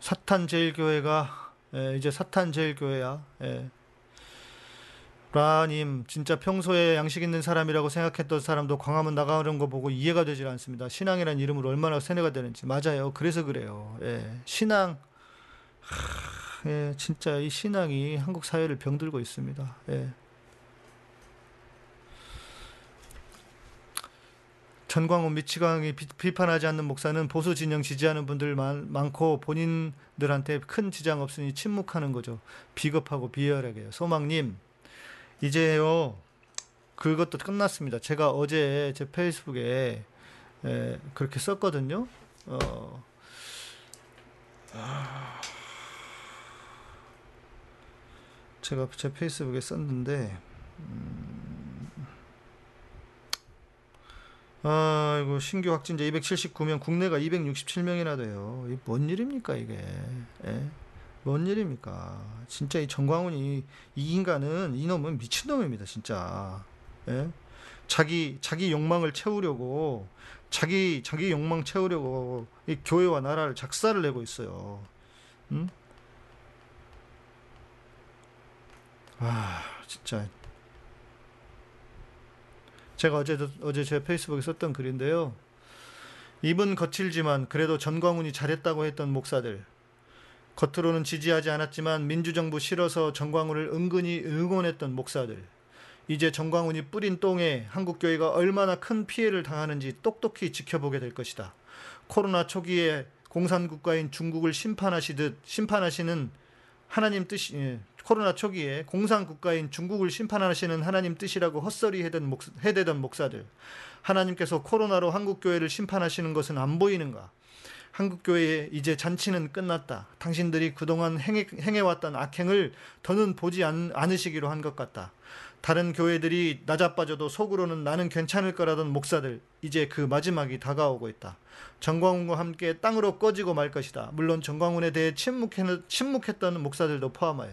Speaker 1: 사탄 제일교회가 예, 이제 사탄 제일교회야. 예. 라님 진짜 평소에 양식 있는 사람이라고 생각했던 사람도 광화문 나가는 거 보고 이해가 되질 않습니다. 신앙이란 이름으로 얼마나 세뇌가 되는지 맞아요. 그래서 그래요. 예, 신앙 하, 예, 진짜 이 신앙이 한국 사회를 병들고 있습니다. 예. 전광훈 미치광이 비, 비판하지 않는 목사는 보수 진영 지지하는 분들 많, 많고 본인들한테 큰 지장 없으니 침묵하는 거죠. 비겁하고 비열하게요. 소망님 이제요 그것도 끝났습니다. 제가 어제 제 페이스북에 에, 그렇게 썼거든요. 어, 아, 제가 제 페이스북에 썼는데 음, 아이고 신규 확진자 279명 국내가 267명이나 돼요. 이게 뭔 일입니까 이게? 예? 뭔 일입니까? 진짜 이 정광훈이 이 인간은 이놈은 미친놈입니다, 진짜. 예? 자기 자기 욕망을 채우려고 자기 자기 욕망 채우려고 이 교회와 나라를 작사를 내고 있어요. 응? 아, 진짜. 제가 어제 어제 제 페이스북에 썼던 글인데요. 입은 거칠지만 그래도 전광훈이 잘했다고 했던 목사들 겉으로는 지지하지 않았지만 민주정부 싫어서 정광훈을 은근히 응원했던 목사들. 이제 정광훈이 뿌린 똥에 한국교회가 얼마나 큰 피해를 당하는지 똑똑히 지켜보게 될 것이다. 코로나 초기에 공산국가인 중국을 심판하시듯 심판하시는 하나님 뜻이 예, 코로나 초기에 공산 국가인 중국을 심판하시는 하나님 뜻이라고 헛소리 해대던, 목사들 하나님께서 코로나로 한국 교회를 심판하시는 것은 안 보이는가 한국 교회의 이제 잔치는 끝났다. 당신들이 그동안 행해, 행해 왔던 악행을 더는 보지 않, 않으시기로 한 것 같다. 다른 교회들이 나자빠져도 속으로는 나는 괜찮을 거라던 목사들, 이제 그 마지막이 다가오고 있다. 정광훈과 함께 땅으로 꺼지고 말 것이다. 물론 정광훈에 대해 침묵했, 침묵했던 목사들도 포함하여.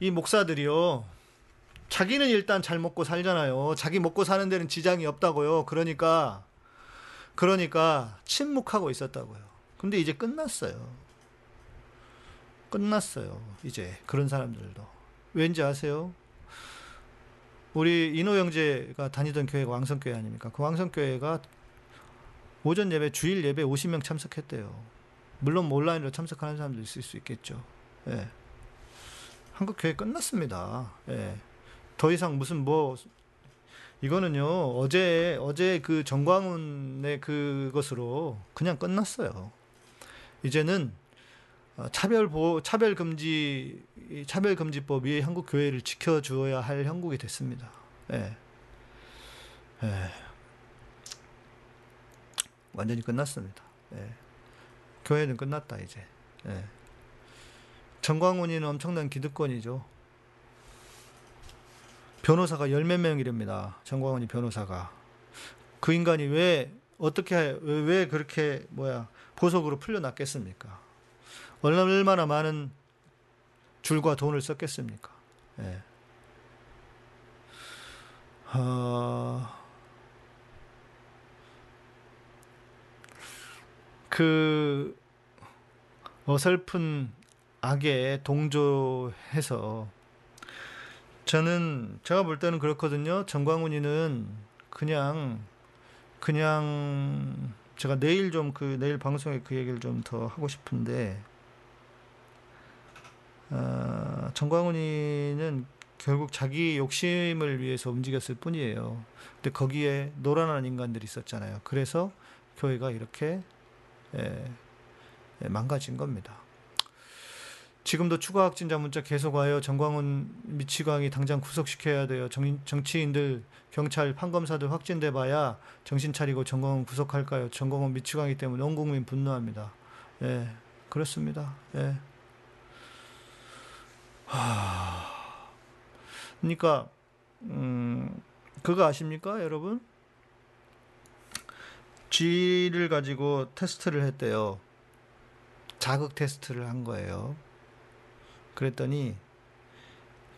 Speaker 1: 이 목사들이요, 자기는 일단 잘 먹고 살잖아요. 자기 먹고 사는 데는 지장이 없다고요. 그러니까 그러니까 침묵하고 있었다고요. 근데 이제 끝났어요. 끝났어요. 이제 그런 사람들도. 왠지 아세요? 우리 인호 형제가 다니던 교회가 왕성교회 아닙니까? 그 왕성교회가 오전 예배, 주일 예배 50명 참석했대요. 물론 온라인으로 참석하는 사람도 있을 수 있겠죠. 예. 한국 교회 끝났습니다. 예. 더 이상 무슨 뭐 이거는요 어제 어제 그 정광훈의 그것으로 그냥 끝났어요. 이제는 어, 차별 보 차별 금지 차별 금지법이 한국 교회를 지켜 주어야 할 형국이 됐습니다. 예. 예. 완전히 끝났습니다. 예. 교회는 끝났다 이제. 예. 정광훈이는 엄청난 기득권이죠. 변호사가 열 몇 명이랍니다. 정광훈이 변호사가. 그 인간이 왜 어떻게 왜 그렇게 뭐야 보석으로 풀려났겠습니까? 얼마나 많은 줄과 돈을 썼겠습니까? 예. 어, 그 어설픈 악에 동조해서 저는 제가 볼 때는 그렇거든요. 정광훈이는 그냥 그냥 제가 내일 좀 그 내일 방송에 그 얘기를 좀 더 하고 싶은데 어, 정광훈이는 결국 자기 욕심을 위해서 움직였을 뿐이에요. 근데 거기에 노란한 인간들이 있었잖아요. 그래서 교회가 이렇게 예, 예, 망가진 겁니다. 지금도 추가 확진자 문자 계속 와요. 정광훈 미치광이 당장 구속시켜야 돼요. 정, 정치인들, 경찰, 판검사들 확진돼 봐야 정신 차리고 정광훈 구속할까요? 정광훈 미치광이 때문에 온 국민 분노합니다. 예, 그렇습니다. 예. 하... 그러니까 음, 그거 아십니까, 여러분? 쥐를 가지고 테스트를 했대요. 자극 테스트를 한 거예요. 그랬더니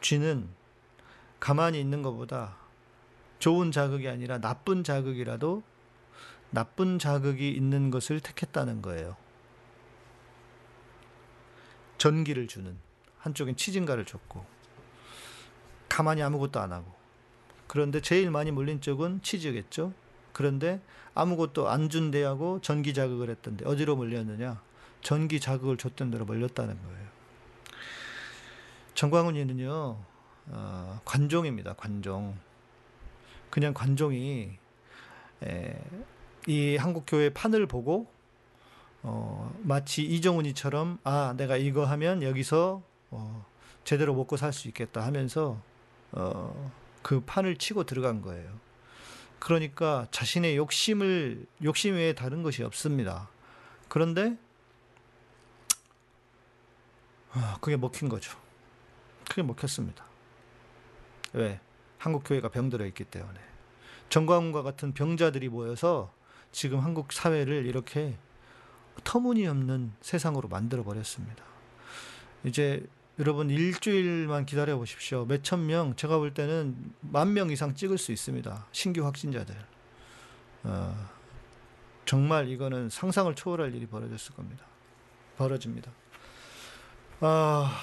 Speaker 1: 쥐는 가만히 있는 것보다 좋은 자극이 아니라 나쁜 자극이라도 나쁜 자극이 있는 것을 택했다는 거예요. 전기를 주는 한쪽엔 치진가를 줬고 가만히 아무것도 안 하고 그런데 제일 많이 물린 쪽은 치즈겠죠. 그런데 아무것도 안준 데하고 전기 자극을 했던데 어디로 물렸느냐? 전기 자극을 줬던 데로 물렸다는 거예요. 정광훈이는요 어, 관종입니다. 관종. 그냥 관종이 에, 이 한국 교회 판을 보고 어, 마치 이정훈이처럼 아 내가 이거 하면 여기서 어, 제대로 먹고 살 수 있겠다 하면서 어, 그 판을 치고 들어간 거예요. 그러니까 자신의 욕심을 욕심 외에 다른 것이 없습니다. 그런데 아, 그게 먹힌 거죠. 그게 먹혔습니다. 왜? 한국 교회가 병들어 있기 때문에 정광훈과 같은 병자들이 모여서 지금 한국 사회를 이렇게 터무니없는 세상으로 만들어 버렸습니다. 이제 여러분 일주일만 기다려 보십시오. 몇 천 명, 제가 볼 때는 만 명 이상 찍을 수 있습니다. 신규 확진자들. 어, 정말 이거는 상상을 초월할 일이 벌어졌을 겁니다. 벌어집니다. 아,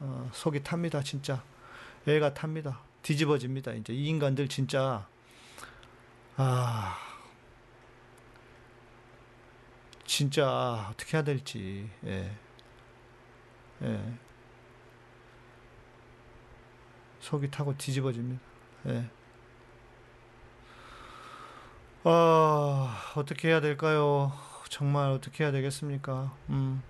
Speaker 1: 어, 속이 탑니다, 진짜. 애가 탑니다. 뒤집어집니다. 이제 이 인간들 진짜 아 진짜 어떻게 해야 될지 예. 예. 속이 타고 뒤집어집니다. 예. 아 어떻게 해야 될까요? 정말 어떻게 해야 되겠습니까? 음.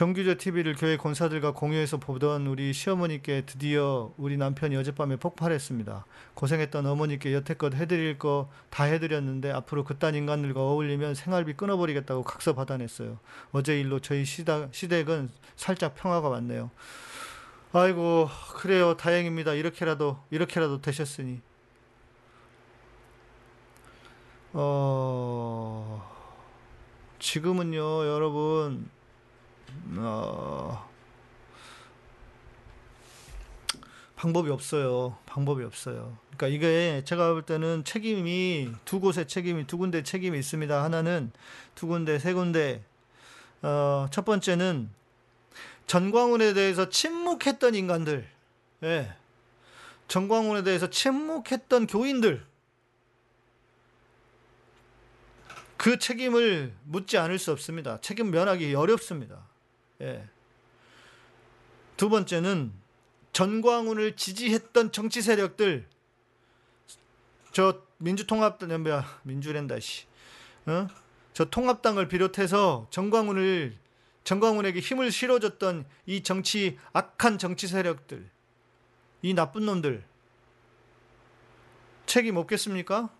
Speaker 1: 정규제 TV를 교회 권사들과 공유해서 보던 우리 시어머니께 드디어 우리 남편이 어젯밤에 폭발했습니다. 고생했던 어머니께 여태껏 해드릴 거 다 해드렸는데 앞으로 그딴 인간들과 어울리면 생활비 끊어버리겠다고 각서 받아냈어요. 어제 일로 저희 시다, 시댁은 살짝 평화가 왔네요. 아이고 그래요 다행입니다. 이렇게라도 이렇게라도 되셨으니 어 지금은요 여러분 어, 방법이 없어요. 방법이 없어요. 그러니까 이게 제가 볼 때는 책임이 두 곳에 책임이 두 군데 책임이 있습니다. 하나는 두 군데 세 군데. 어, 첫 번째는 전광훈에 대해서 침묵했던 인간들. 예. 전광훈에 대해서 침묵했던 교인들. 그 책임을 묻지 않을 수 없습니다. 책임 면하기 어렵습니다. 예. 두 번째는 전광훈을 지지했던 정치 세력들 저 민주통합당 뭐야 민주랜다 씨. 어? 저 통합당을 비롯해서 전광훈을 전광훈에게 힘을 실어줬던 이 정치 악한 정치 세력들 이 나쁜 놈들 책임 없겠습니까?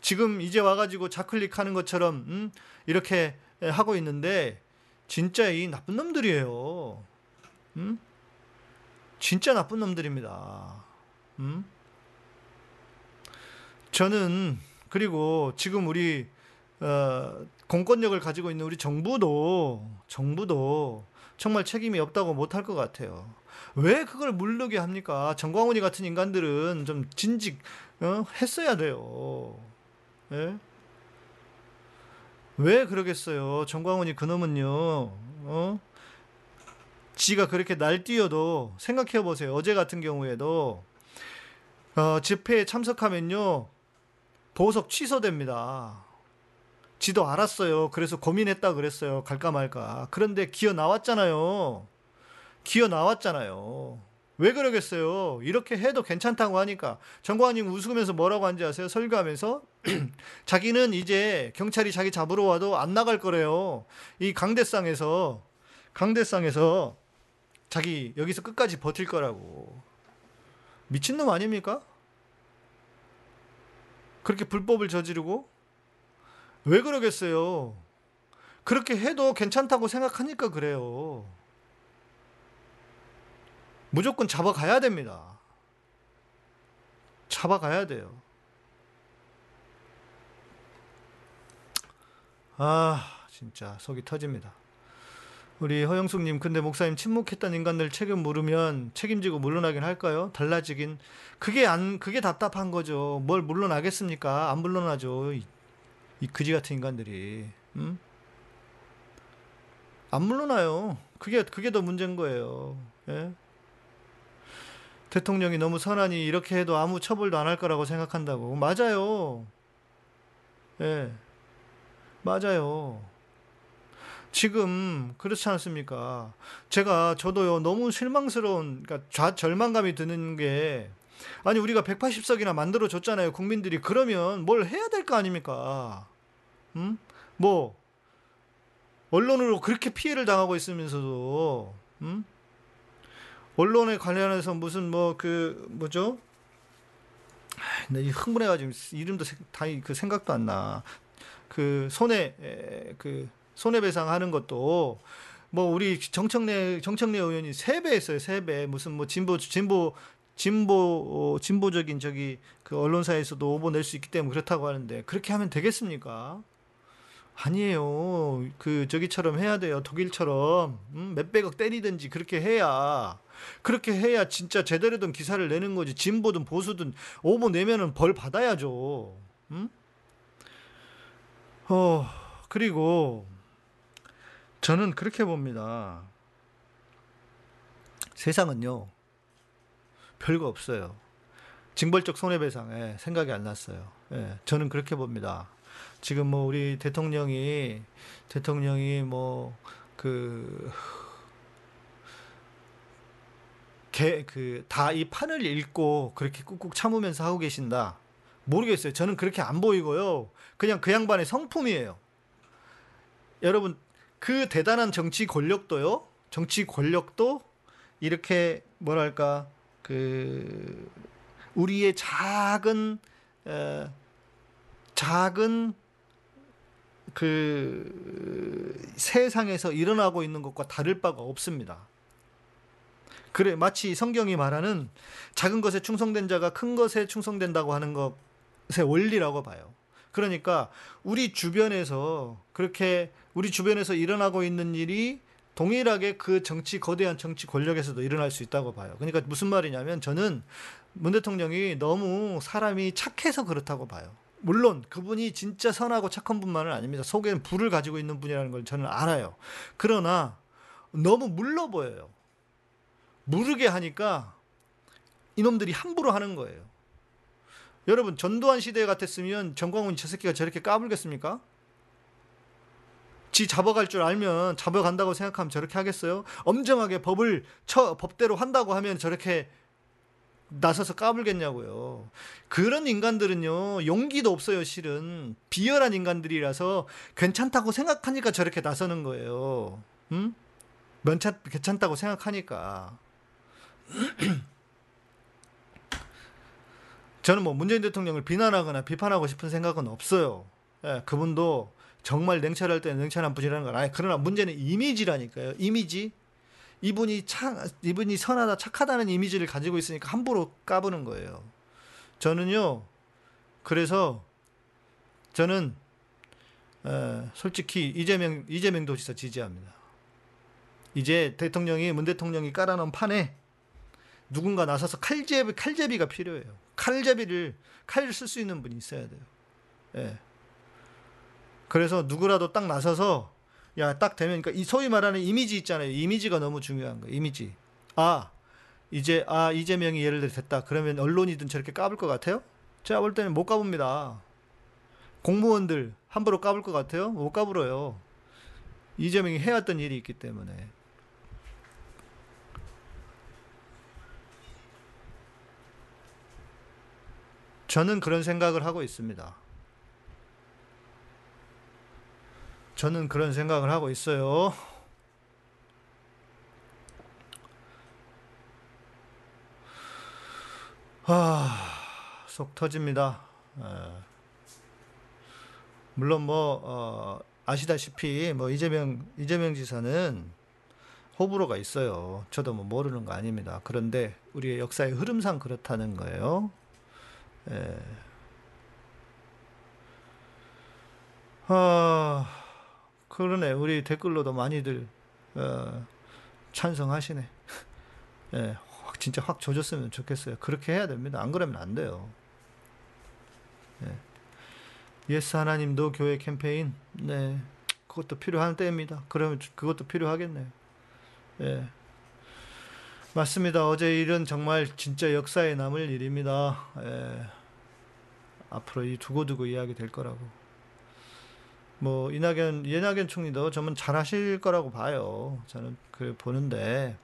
Speaker 1: 지금 이제 와가지고 좌클릭하는 것처럼 음? 이렇게 하고 있는데 진짜 이 나쁜 놈들이에요. 음? 진짜 나쁜 놈들입니다. 음? 저는 그리고 지금 우리 어, 공권력을 가지고 있는 우리 정부도 정부도 정말 책임이 없다고 못할 것 같아요. 왜 그걸 물르게 합니까? 정광훈이 같은 인간들은 좀 진직 어? 했어야 돼요. 예? 왜 그러겠어요? 정광훈이 그놈은요, 어? 지가 그렇게 날뛰어도 생각해 보세요. 어제 같은 경우에도 어, 집회에 참석하면요 보석 취소됩니다. 지도 알았어요. 그래서 고민했다 그랬어요. 갈까 말까. 그런데 기어 나왔잖아요. 기어 나왔잖아요. 왜 그러겠어요? 이렇게 해도 괜찮다고 하니까 정광님 웃으면서 뭐라고 한지 아세요? 설교하면서 <clears throat> 자기는 이제 경찰이 자기 잡으러 와도 안 나갈 거래요. 이 강대상에서 강대상에서 자기 여기서 끝까지 버틸 거라고 미친놈 아닙니까? 그렇게 불법을 저지르고 왜 그러겠어요? 그렇게 해도 괜찮다고 생각하니까 그래요. 무조건 잡아가야 됩니다. 잡아가야 돼요. 아, 진짜 속이 터집니다. 우리 허영숙님, 근데 목사님 침묵했던 인간들 책임 물으면 책임지고 물러나긴 할까요? 달라지긴 그게 안 그게 답답한 거죠. 뭘 물러나겠습니까? 안 물러나죠. 이, 이 그지 같은 인간들이, 음? 안 물러나요. 그게 그게 더 문제인 거예요. 예? 대통령이 너무 선하니 이렇게 해도 아무 처벌도 안 할 거라고 생각한다고 맞아요. 예, 맞아요. 지금 그렇지 않습니까? 제가 저도요 너무 실망스러운 그러니까 좌 절망감이 드는 게 아니 우리가 180석이나 만들어 줬잖아요 국민들이 그러면 뭘 해야 될 거 아닙니까? 음? 뭐 언론으로 그렇게 피해를 당하고 있으면서도 음? 언론에 관련해서 무슨 뭐 그 뭐죠? 나 흥분해가지고 이름도 다그 생각도 안 나. 그 손해 그 손해배상 하는 것도 뭐 우리 정청래 정청래 의원이 세배 했어요 세배 무슨 뭐 진보 진보 진보 어, 진보적인 저기 그 언론사에서도 오보 낼 수 있기 때문에 그렇다고 하는데 그렇게 하면 되겠습니까? 아니에요. 그 저기처럼 해야 돼요. 독일처럼 음? 몇백억 때리든지 그렇게 해야 그렇게 해야 진짜 제대로 된 기사를 내는 거지. 진보든 보수든 오보 내면은 벌 받아야죠. 음? 어 그리고 저는 그렇게 봅니다. 세상은요 별거 없어요. 징벌적 손해배상에 생각이 안 났어요. 예, 저는 그렇게 봅니다. 지금 뭐 우리 대통령이 대통령이 뭐그 그다 이 판을 읽고 그렇게 꾹꾹 참으면서 하고 계신다. 모르겠어요. 저는 그렇게 안 보이고요. 그냥 그 양반의 성품이에요. 여러분 그 대단한 정치 권력도요. 정치 권력도 이렇게 뭐랄까 그 우리의 작은 에, 작은 그 세상에서 일어나고 있는 것과 다를 바가 없습니다. 그래 마치 성경이 말하는 작은 것에 충성된 자가 큰 것에 충성된다고 하는 것의 원리라고 봐요. 그러니까 우리 주변에서 그렇게 우리 주변에서 일어나고 있는 일이 동일하게 그 정치 거대한 정치 권력에서도 일어날 수 있다고 봐요. 그러니까 무슨 말이냐면 저는 문 대통령이 너무 사람이 착해서 그렇다고 봐요. 물론 그분이 진짜 선하고 착한 분만은 아닙니다. 속에는 불을 가지고 있는 분이라는 걸 저는 알아요. 그러나 너무 물러 보여요. 무르게 하니까 이놈들이 함부로 하는 거예요. 여러분 전두환 시대 같았으면 정광훈 저 새끼가 저렇게 까불겠습니까? 지 잡아갈 줄 알면 잡아간다고 생각하면 저렇게 하겠어요? 엄정하게 법을 쳐 법대로 한다고 하면 저렇게 나서서 까불겠냐고요. 그런 인간들은요, 용기도 없어요, 실은. 비열한 인간들이라서 괜찮다고 생각하니까 저렇게 나서는 거예요. 응? 면차, 괜찮다고 생각하니까. <clears throat> 저는 뭐 문재인 대통령을 비난하거나 비판하고 싶은 생각은 없어요. 예, 그분도 정말 냉철할 때는 냉철한 분이라는 걸 아니, 그러나 문제는 이미지라니까요. 이미지. 이분이 차, 이분이 선하다 착하다는 이미지를 가지고 있으니까 함부로 까부는 거예요. 저는요. 그래서 저는 에, 솔직히 이재명 이재명 도지사 지지합니다. 이제 대통령이 문 대통령이 깔아놓은 판에 누군가 나서서 칼제비 칼제비가 필요해요. 칼제비를 칼을 쓸 수 있는 분이 있어야 돼요. 예. 그래서 누구라도 딱 나서서 야, 딱 되면, 그러니까 이 소위 말하는 이미지 있잖아요. 이미지가 너무 중요한 거예요. 이미지. 아, 이제, 아, 이재명이 예를 들어 됐다. 그러면 언론이든 저렇게 까불 것 같아요? 제가 볼 때는 못 까봅니다. 공무원들 함부로 까불 것 같아요? 못 까불어요. 이재명이 해왔던 일이 있기 때문에. 저는 그런 생각을 하고 있습니다. 저는 그런 생각을 하고 있어요. 아, 속 터집니다. 에. 물론 뭐 어, 아시다시피 뭐 이재명 이재명 지사는 호불호가 있어요. 저도 뭐 모르는 거 아닙니다. 그런데 우리의 역사의 흐름상 그렇다는 거예요. 예. 아, 그러네. 우리 댓글로도 많이들 어, 찬성하시네. <laughs> 예, 확 진짜 확 조졌으면 좋겠어요. 그렇게 해야 됩니다. 안 그러면 안 돼요. 예. Yes 하나님 No 교회 캠페인 네 그것도 필요한 때입니다. 그러면 그것도 필요하겠네요. 예. 맞습니다. 어제 일은 정말 진짜 역사에 남을 일입니다. 예. 앞으로 이 두고두고 이야기 될 거라고. 뭐 이낙연 이낙연 총리도 저는 잘하실 거라고 봐요. 저는 그 보는데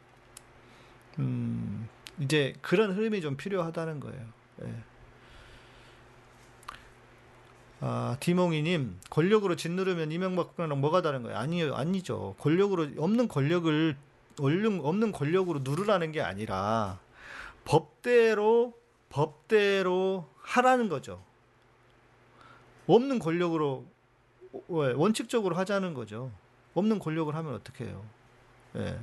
Speaker 1: 음 이제 그런 흐름이 좀 필요하다는 거예요. 예. 아, 디몽이님, 권력으로 짓누르면 이명박이랑 뭐가 다른 거예요? 아니요, 아니죠. 권력으로, 없는 권력을, 없는 권력으로 누르라는 게 아니라, 법대로, 법대로 하라는 거죠. 없는 권력으로, 왜, 원칙적으로 하자는 거죠. 없는 권력을 하면 어떻게 해요? 예.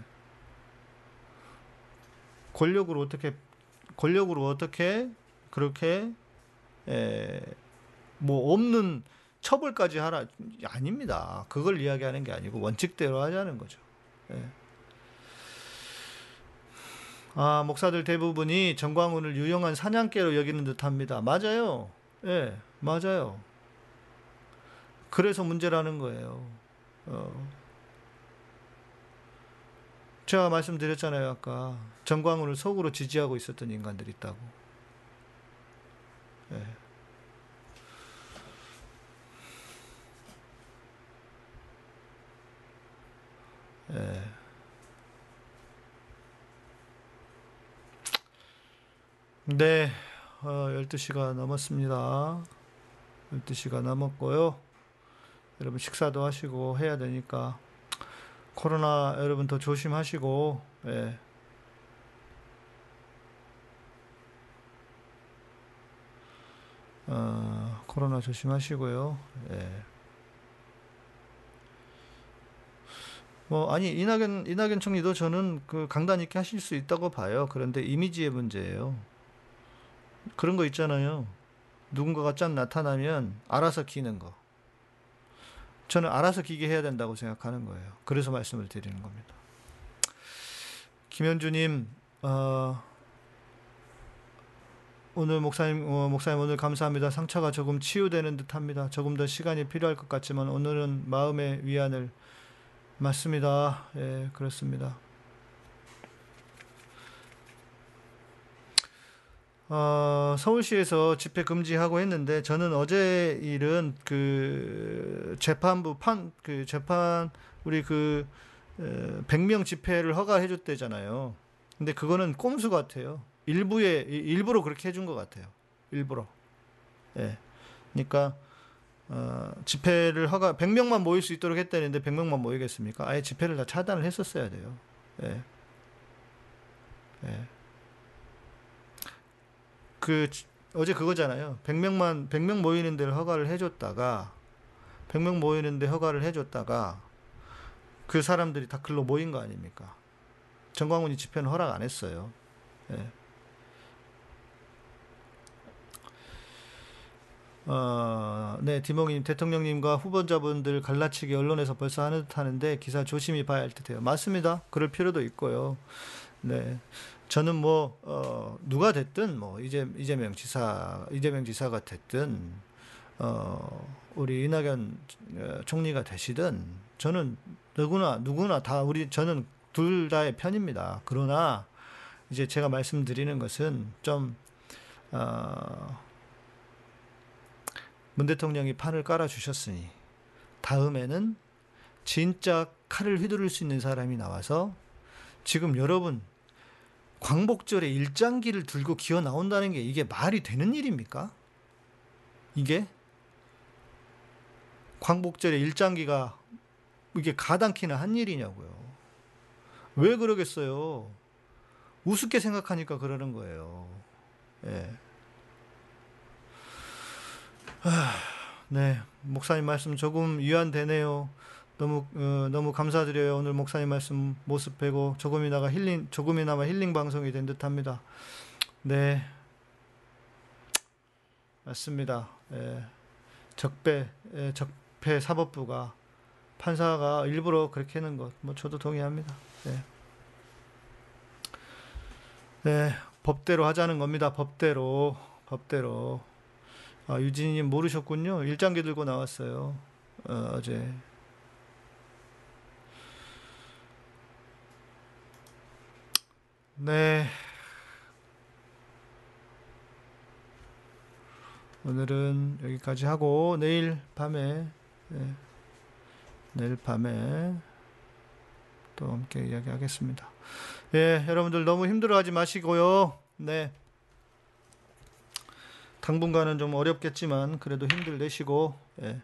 Speaker 1: 권력으로 어떻게, 권력으로 어떻게, 그렇게, 예, 뭐 없는 처벌까지 하라 아닙니다. 그걸 이야기하는 게 아니고 원칙대로 하자는 거죠. 예. 아 목사들 대부분이 정광훈을 유용한 사냥개로 여기는 듯합니다. 맞아요. 예, 맞아요. 그래서 문제라는 거예요. 어. 제가 말씀드렸잖아요 아까 정광훈을 속으로 지지하고 있었던 인간들이 있다고. 예. 예. 네, 어, 12시가 넘었습니다. 12시가 넘었고요. 여러분 식사도 하시고 해야 되니까 코로나 여러분 더 조심하시고 예. 어, 코로나 조심하시고요. 예. 뭐 아니 이낙연 이낙연 총리도 저는 그 강단 있게 하실 수 있다고 봐요. 그런데 이미지의 문제예요. 그런 거 있잖아요. 누군가가 짠 나타나면 알아서 기는 거. 저는 알아서 기게 해야 된다고 생각하는 거예요. 그래서 말씀을 드리는 겁니다. 김현주님, 어, 오늘 목사님, 어, 목사님 오늘 감사합니다. 상처가 조금 치유되는 듯합니다. 조금 더 시간이 필요할 것 같지만 오늘은 마음의 위안을 맞습니다. 예, 그렇습니다. 어, 서울시에서 집회 금지하고 했는데 저는 어제 일은 그 재판부 판 그 재판 우리 그 100명 집회를 허가해 줬대잖아요. 근데 그거는 꼼수 같아요. 일부에 일부러 그렇게 해준 것 같아요. 일부러. 예. 그러니까 어, 집회를 허가 100명만 모일 수 있도록 했다는데 100명만 모이겠습니까? 아예 집회를 다 차단을 했었어야 돼요. 예. 예. 그 어제 그거잖아요. 100명만 100명 모이는 데를 허가를 해 줬다가 100명 모이는 데 허가를 해 줬다가 그 사람들이 다 글로 모인 거 아닙니까? 정광훈이 집회는 허락 안 했어요. 예. 어, 네, 디몽님 대통령님과 후보자분들 갈라치기 언론에서 벌써 하는 듯 하는데 기사 조심히 봐야 할 듯해요. 맞습니다. 그럴 필요도 있고요. 네, 저는 뭐 어, 누가 됐든 뭐 이재 이재명 지사 이재명 지사가 됐든 어, 우리 이낙연 어, 총리가 되시든 저는 누구나 누구나 다 우리 저는 둘 다의 편입니다. 그러나 이제 제가 말씀드리는 것은 좀 어, 문 대통령이 판을 깔아 주셨으니 다음에는 진짜 칼을 휘두를 수 있는 사람이 나와서 지금 여러분 광복절에 일장기를 들고 기어 나온다는 게 이게 말이 되는 일입니까? 이게 광복절에 일장기가 이게 가당키나 한 일이냐고요. 왜 그러겠어요? 우습게 생각하니까 그러는 거예요. 예. 아, 네, 목사님 말씀 조금 위안되네요. 너무 어, 너무 감사드려요. 오늘 목사님 말씀 모습 뵈고 조금이나마 힐링 조금이나마 힐링 방송이 된 듯합니다. 네. 맞습니다. 예, 적배 예, 적폐 사법부가 판사가 일부러 그렇게 하는 것, 뭐 저도 동의합니다. 예. 네, 법대로 하자는 겁니다. 법대로, 법대로. 아, 유진이님 모르셨군요. 일장기 들고 나왔어요. 어, 어제. 네. 오늘은 여기까지 하고 내일 밤에 네, 내일 밤에 또 함께 이야기하겠습니다. 예, 여러분들 너무 힘들어하지 마시고요. 네. 당분간은 좀 어렵겠지만 그래도 힘들 내시고 예.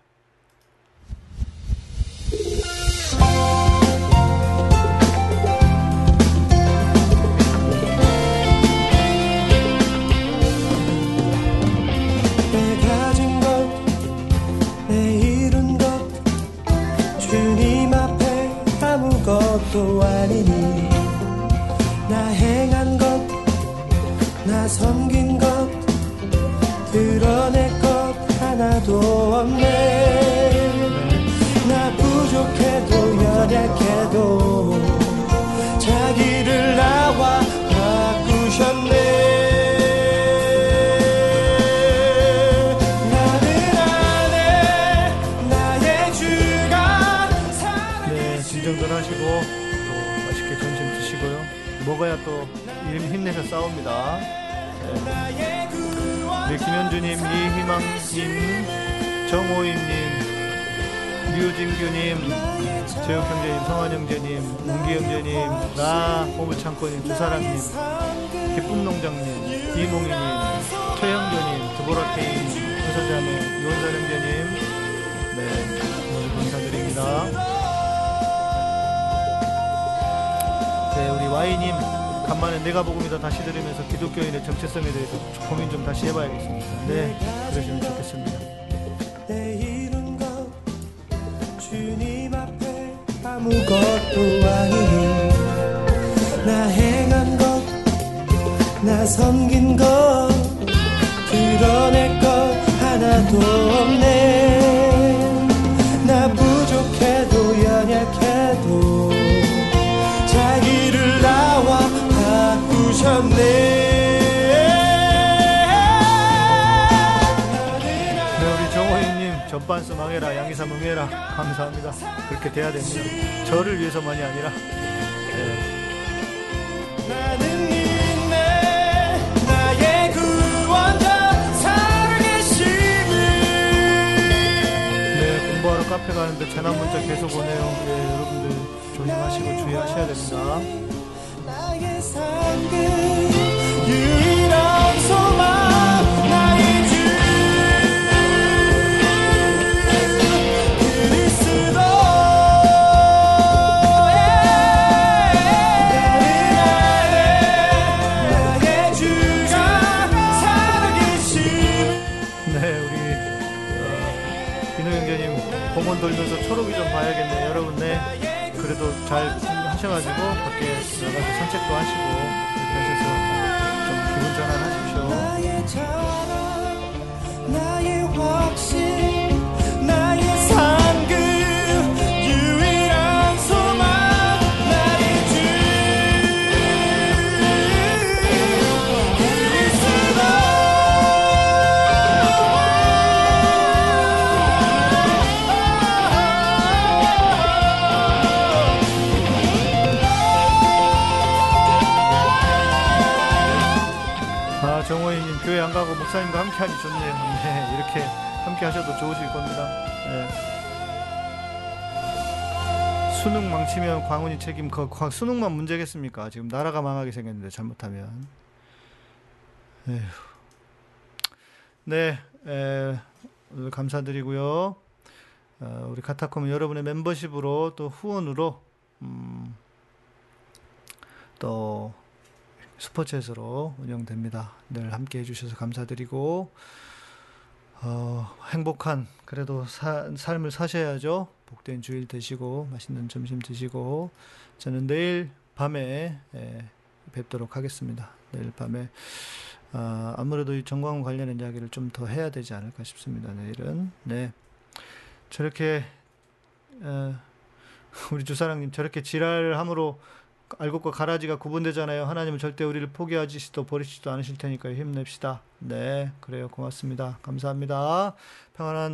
Speaker 1: 먹어야 또일 힘내서 싸웁니다. 네. 우리 김현주님, 이희망님, 정호임님, 류진규님, 재욱형제님, 성환형제님, 문기형제님, 나 보물창고님, 주사랑님, 기쁨농장님, 이몽희님, 최형조님, 드보라테인, 은서자매, 요원사령제님, 네, 오늘 감사드립니다. 네, 우리 Y님, 간만에 내가 복음이다 다시 들으면서 기독교인의 정체성에 대해서 고민 좀 다시 해봐야겠습니다. 네, 그러시면 좋겠습니다.
Speaker 2: 아무것도 아니니 나 행한 것나 섬긴 것 드러낼 것 하나도 없네
Speaker 1: 전반수 망해라 양이사 응해라 감사합니다. 그렇게 돼야 됩니다. 저를 위해서만이 아니라
Speaker 2: 살아계심을
Speaker 1: 네, 카페 가는데 재난 문자 계속 오네요. 네, 여러분들 조심하시고 주의하셔야 됩니다. 잘 하셔가지고 밖에 나가서 산책도 하시고 이렇게 하셔서 좀 기분 전환하십시오. 목사님과 함께하니 좋네요. 네, 이렇게 함께 하셔도 좋으실 겁니다. 네. 수능 망치면 광운이 책임. 그 광- 수능만 문제겠습니까? 지금 나라가 망하게 생겼는데 잘못하면. 에휴. 네, 에, 오늘 감사드리고요. 어, 우리 카타콤은 여러분의 멤버십으로 또 후원으로 음, 또 슈퍼챗으로 운영됩니다. 늘 함께 해주셔서 감사드리고 어, 행복한 그래도 사- 삶을 사셔야죠. 복된 주일 되시고 맛있는 점심 드시고 저는 내일 밤에 예, 뵙도록 하겠습니다. 내일 밤에 아, 아무래도 이 정광훈 관련된 이야기를 좀 더 해야 되지 않을까 싶습니다. 내일은 네 저렇게 어, <laughs> 우리 주사랑님 저렇게 지랄함으로 알곡과 가라지가 구분되잖아요. 하나님은 절대 우리를 포기하지도 버리지도 않으실 테니까요. 힘냅시다. 네, 그래요. 고맙습니다. 감사합니다. 평안한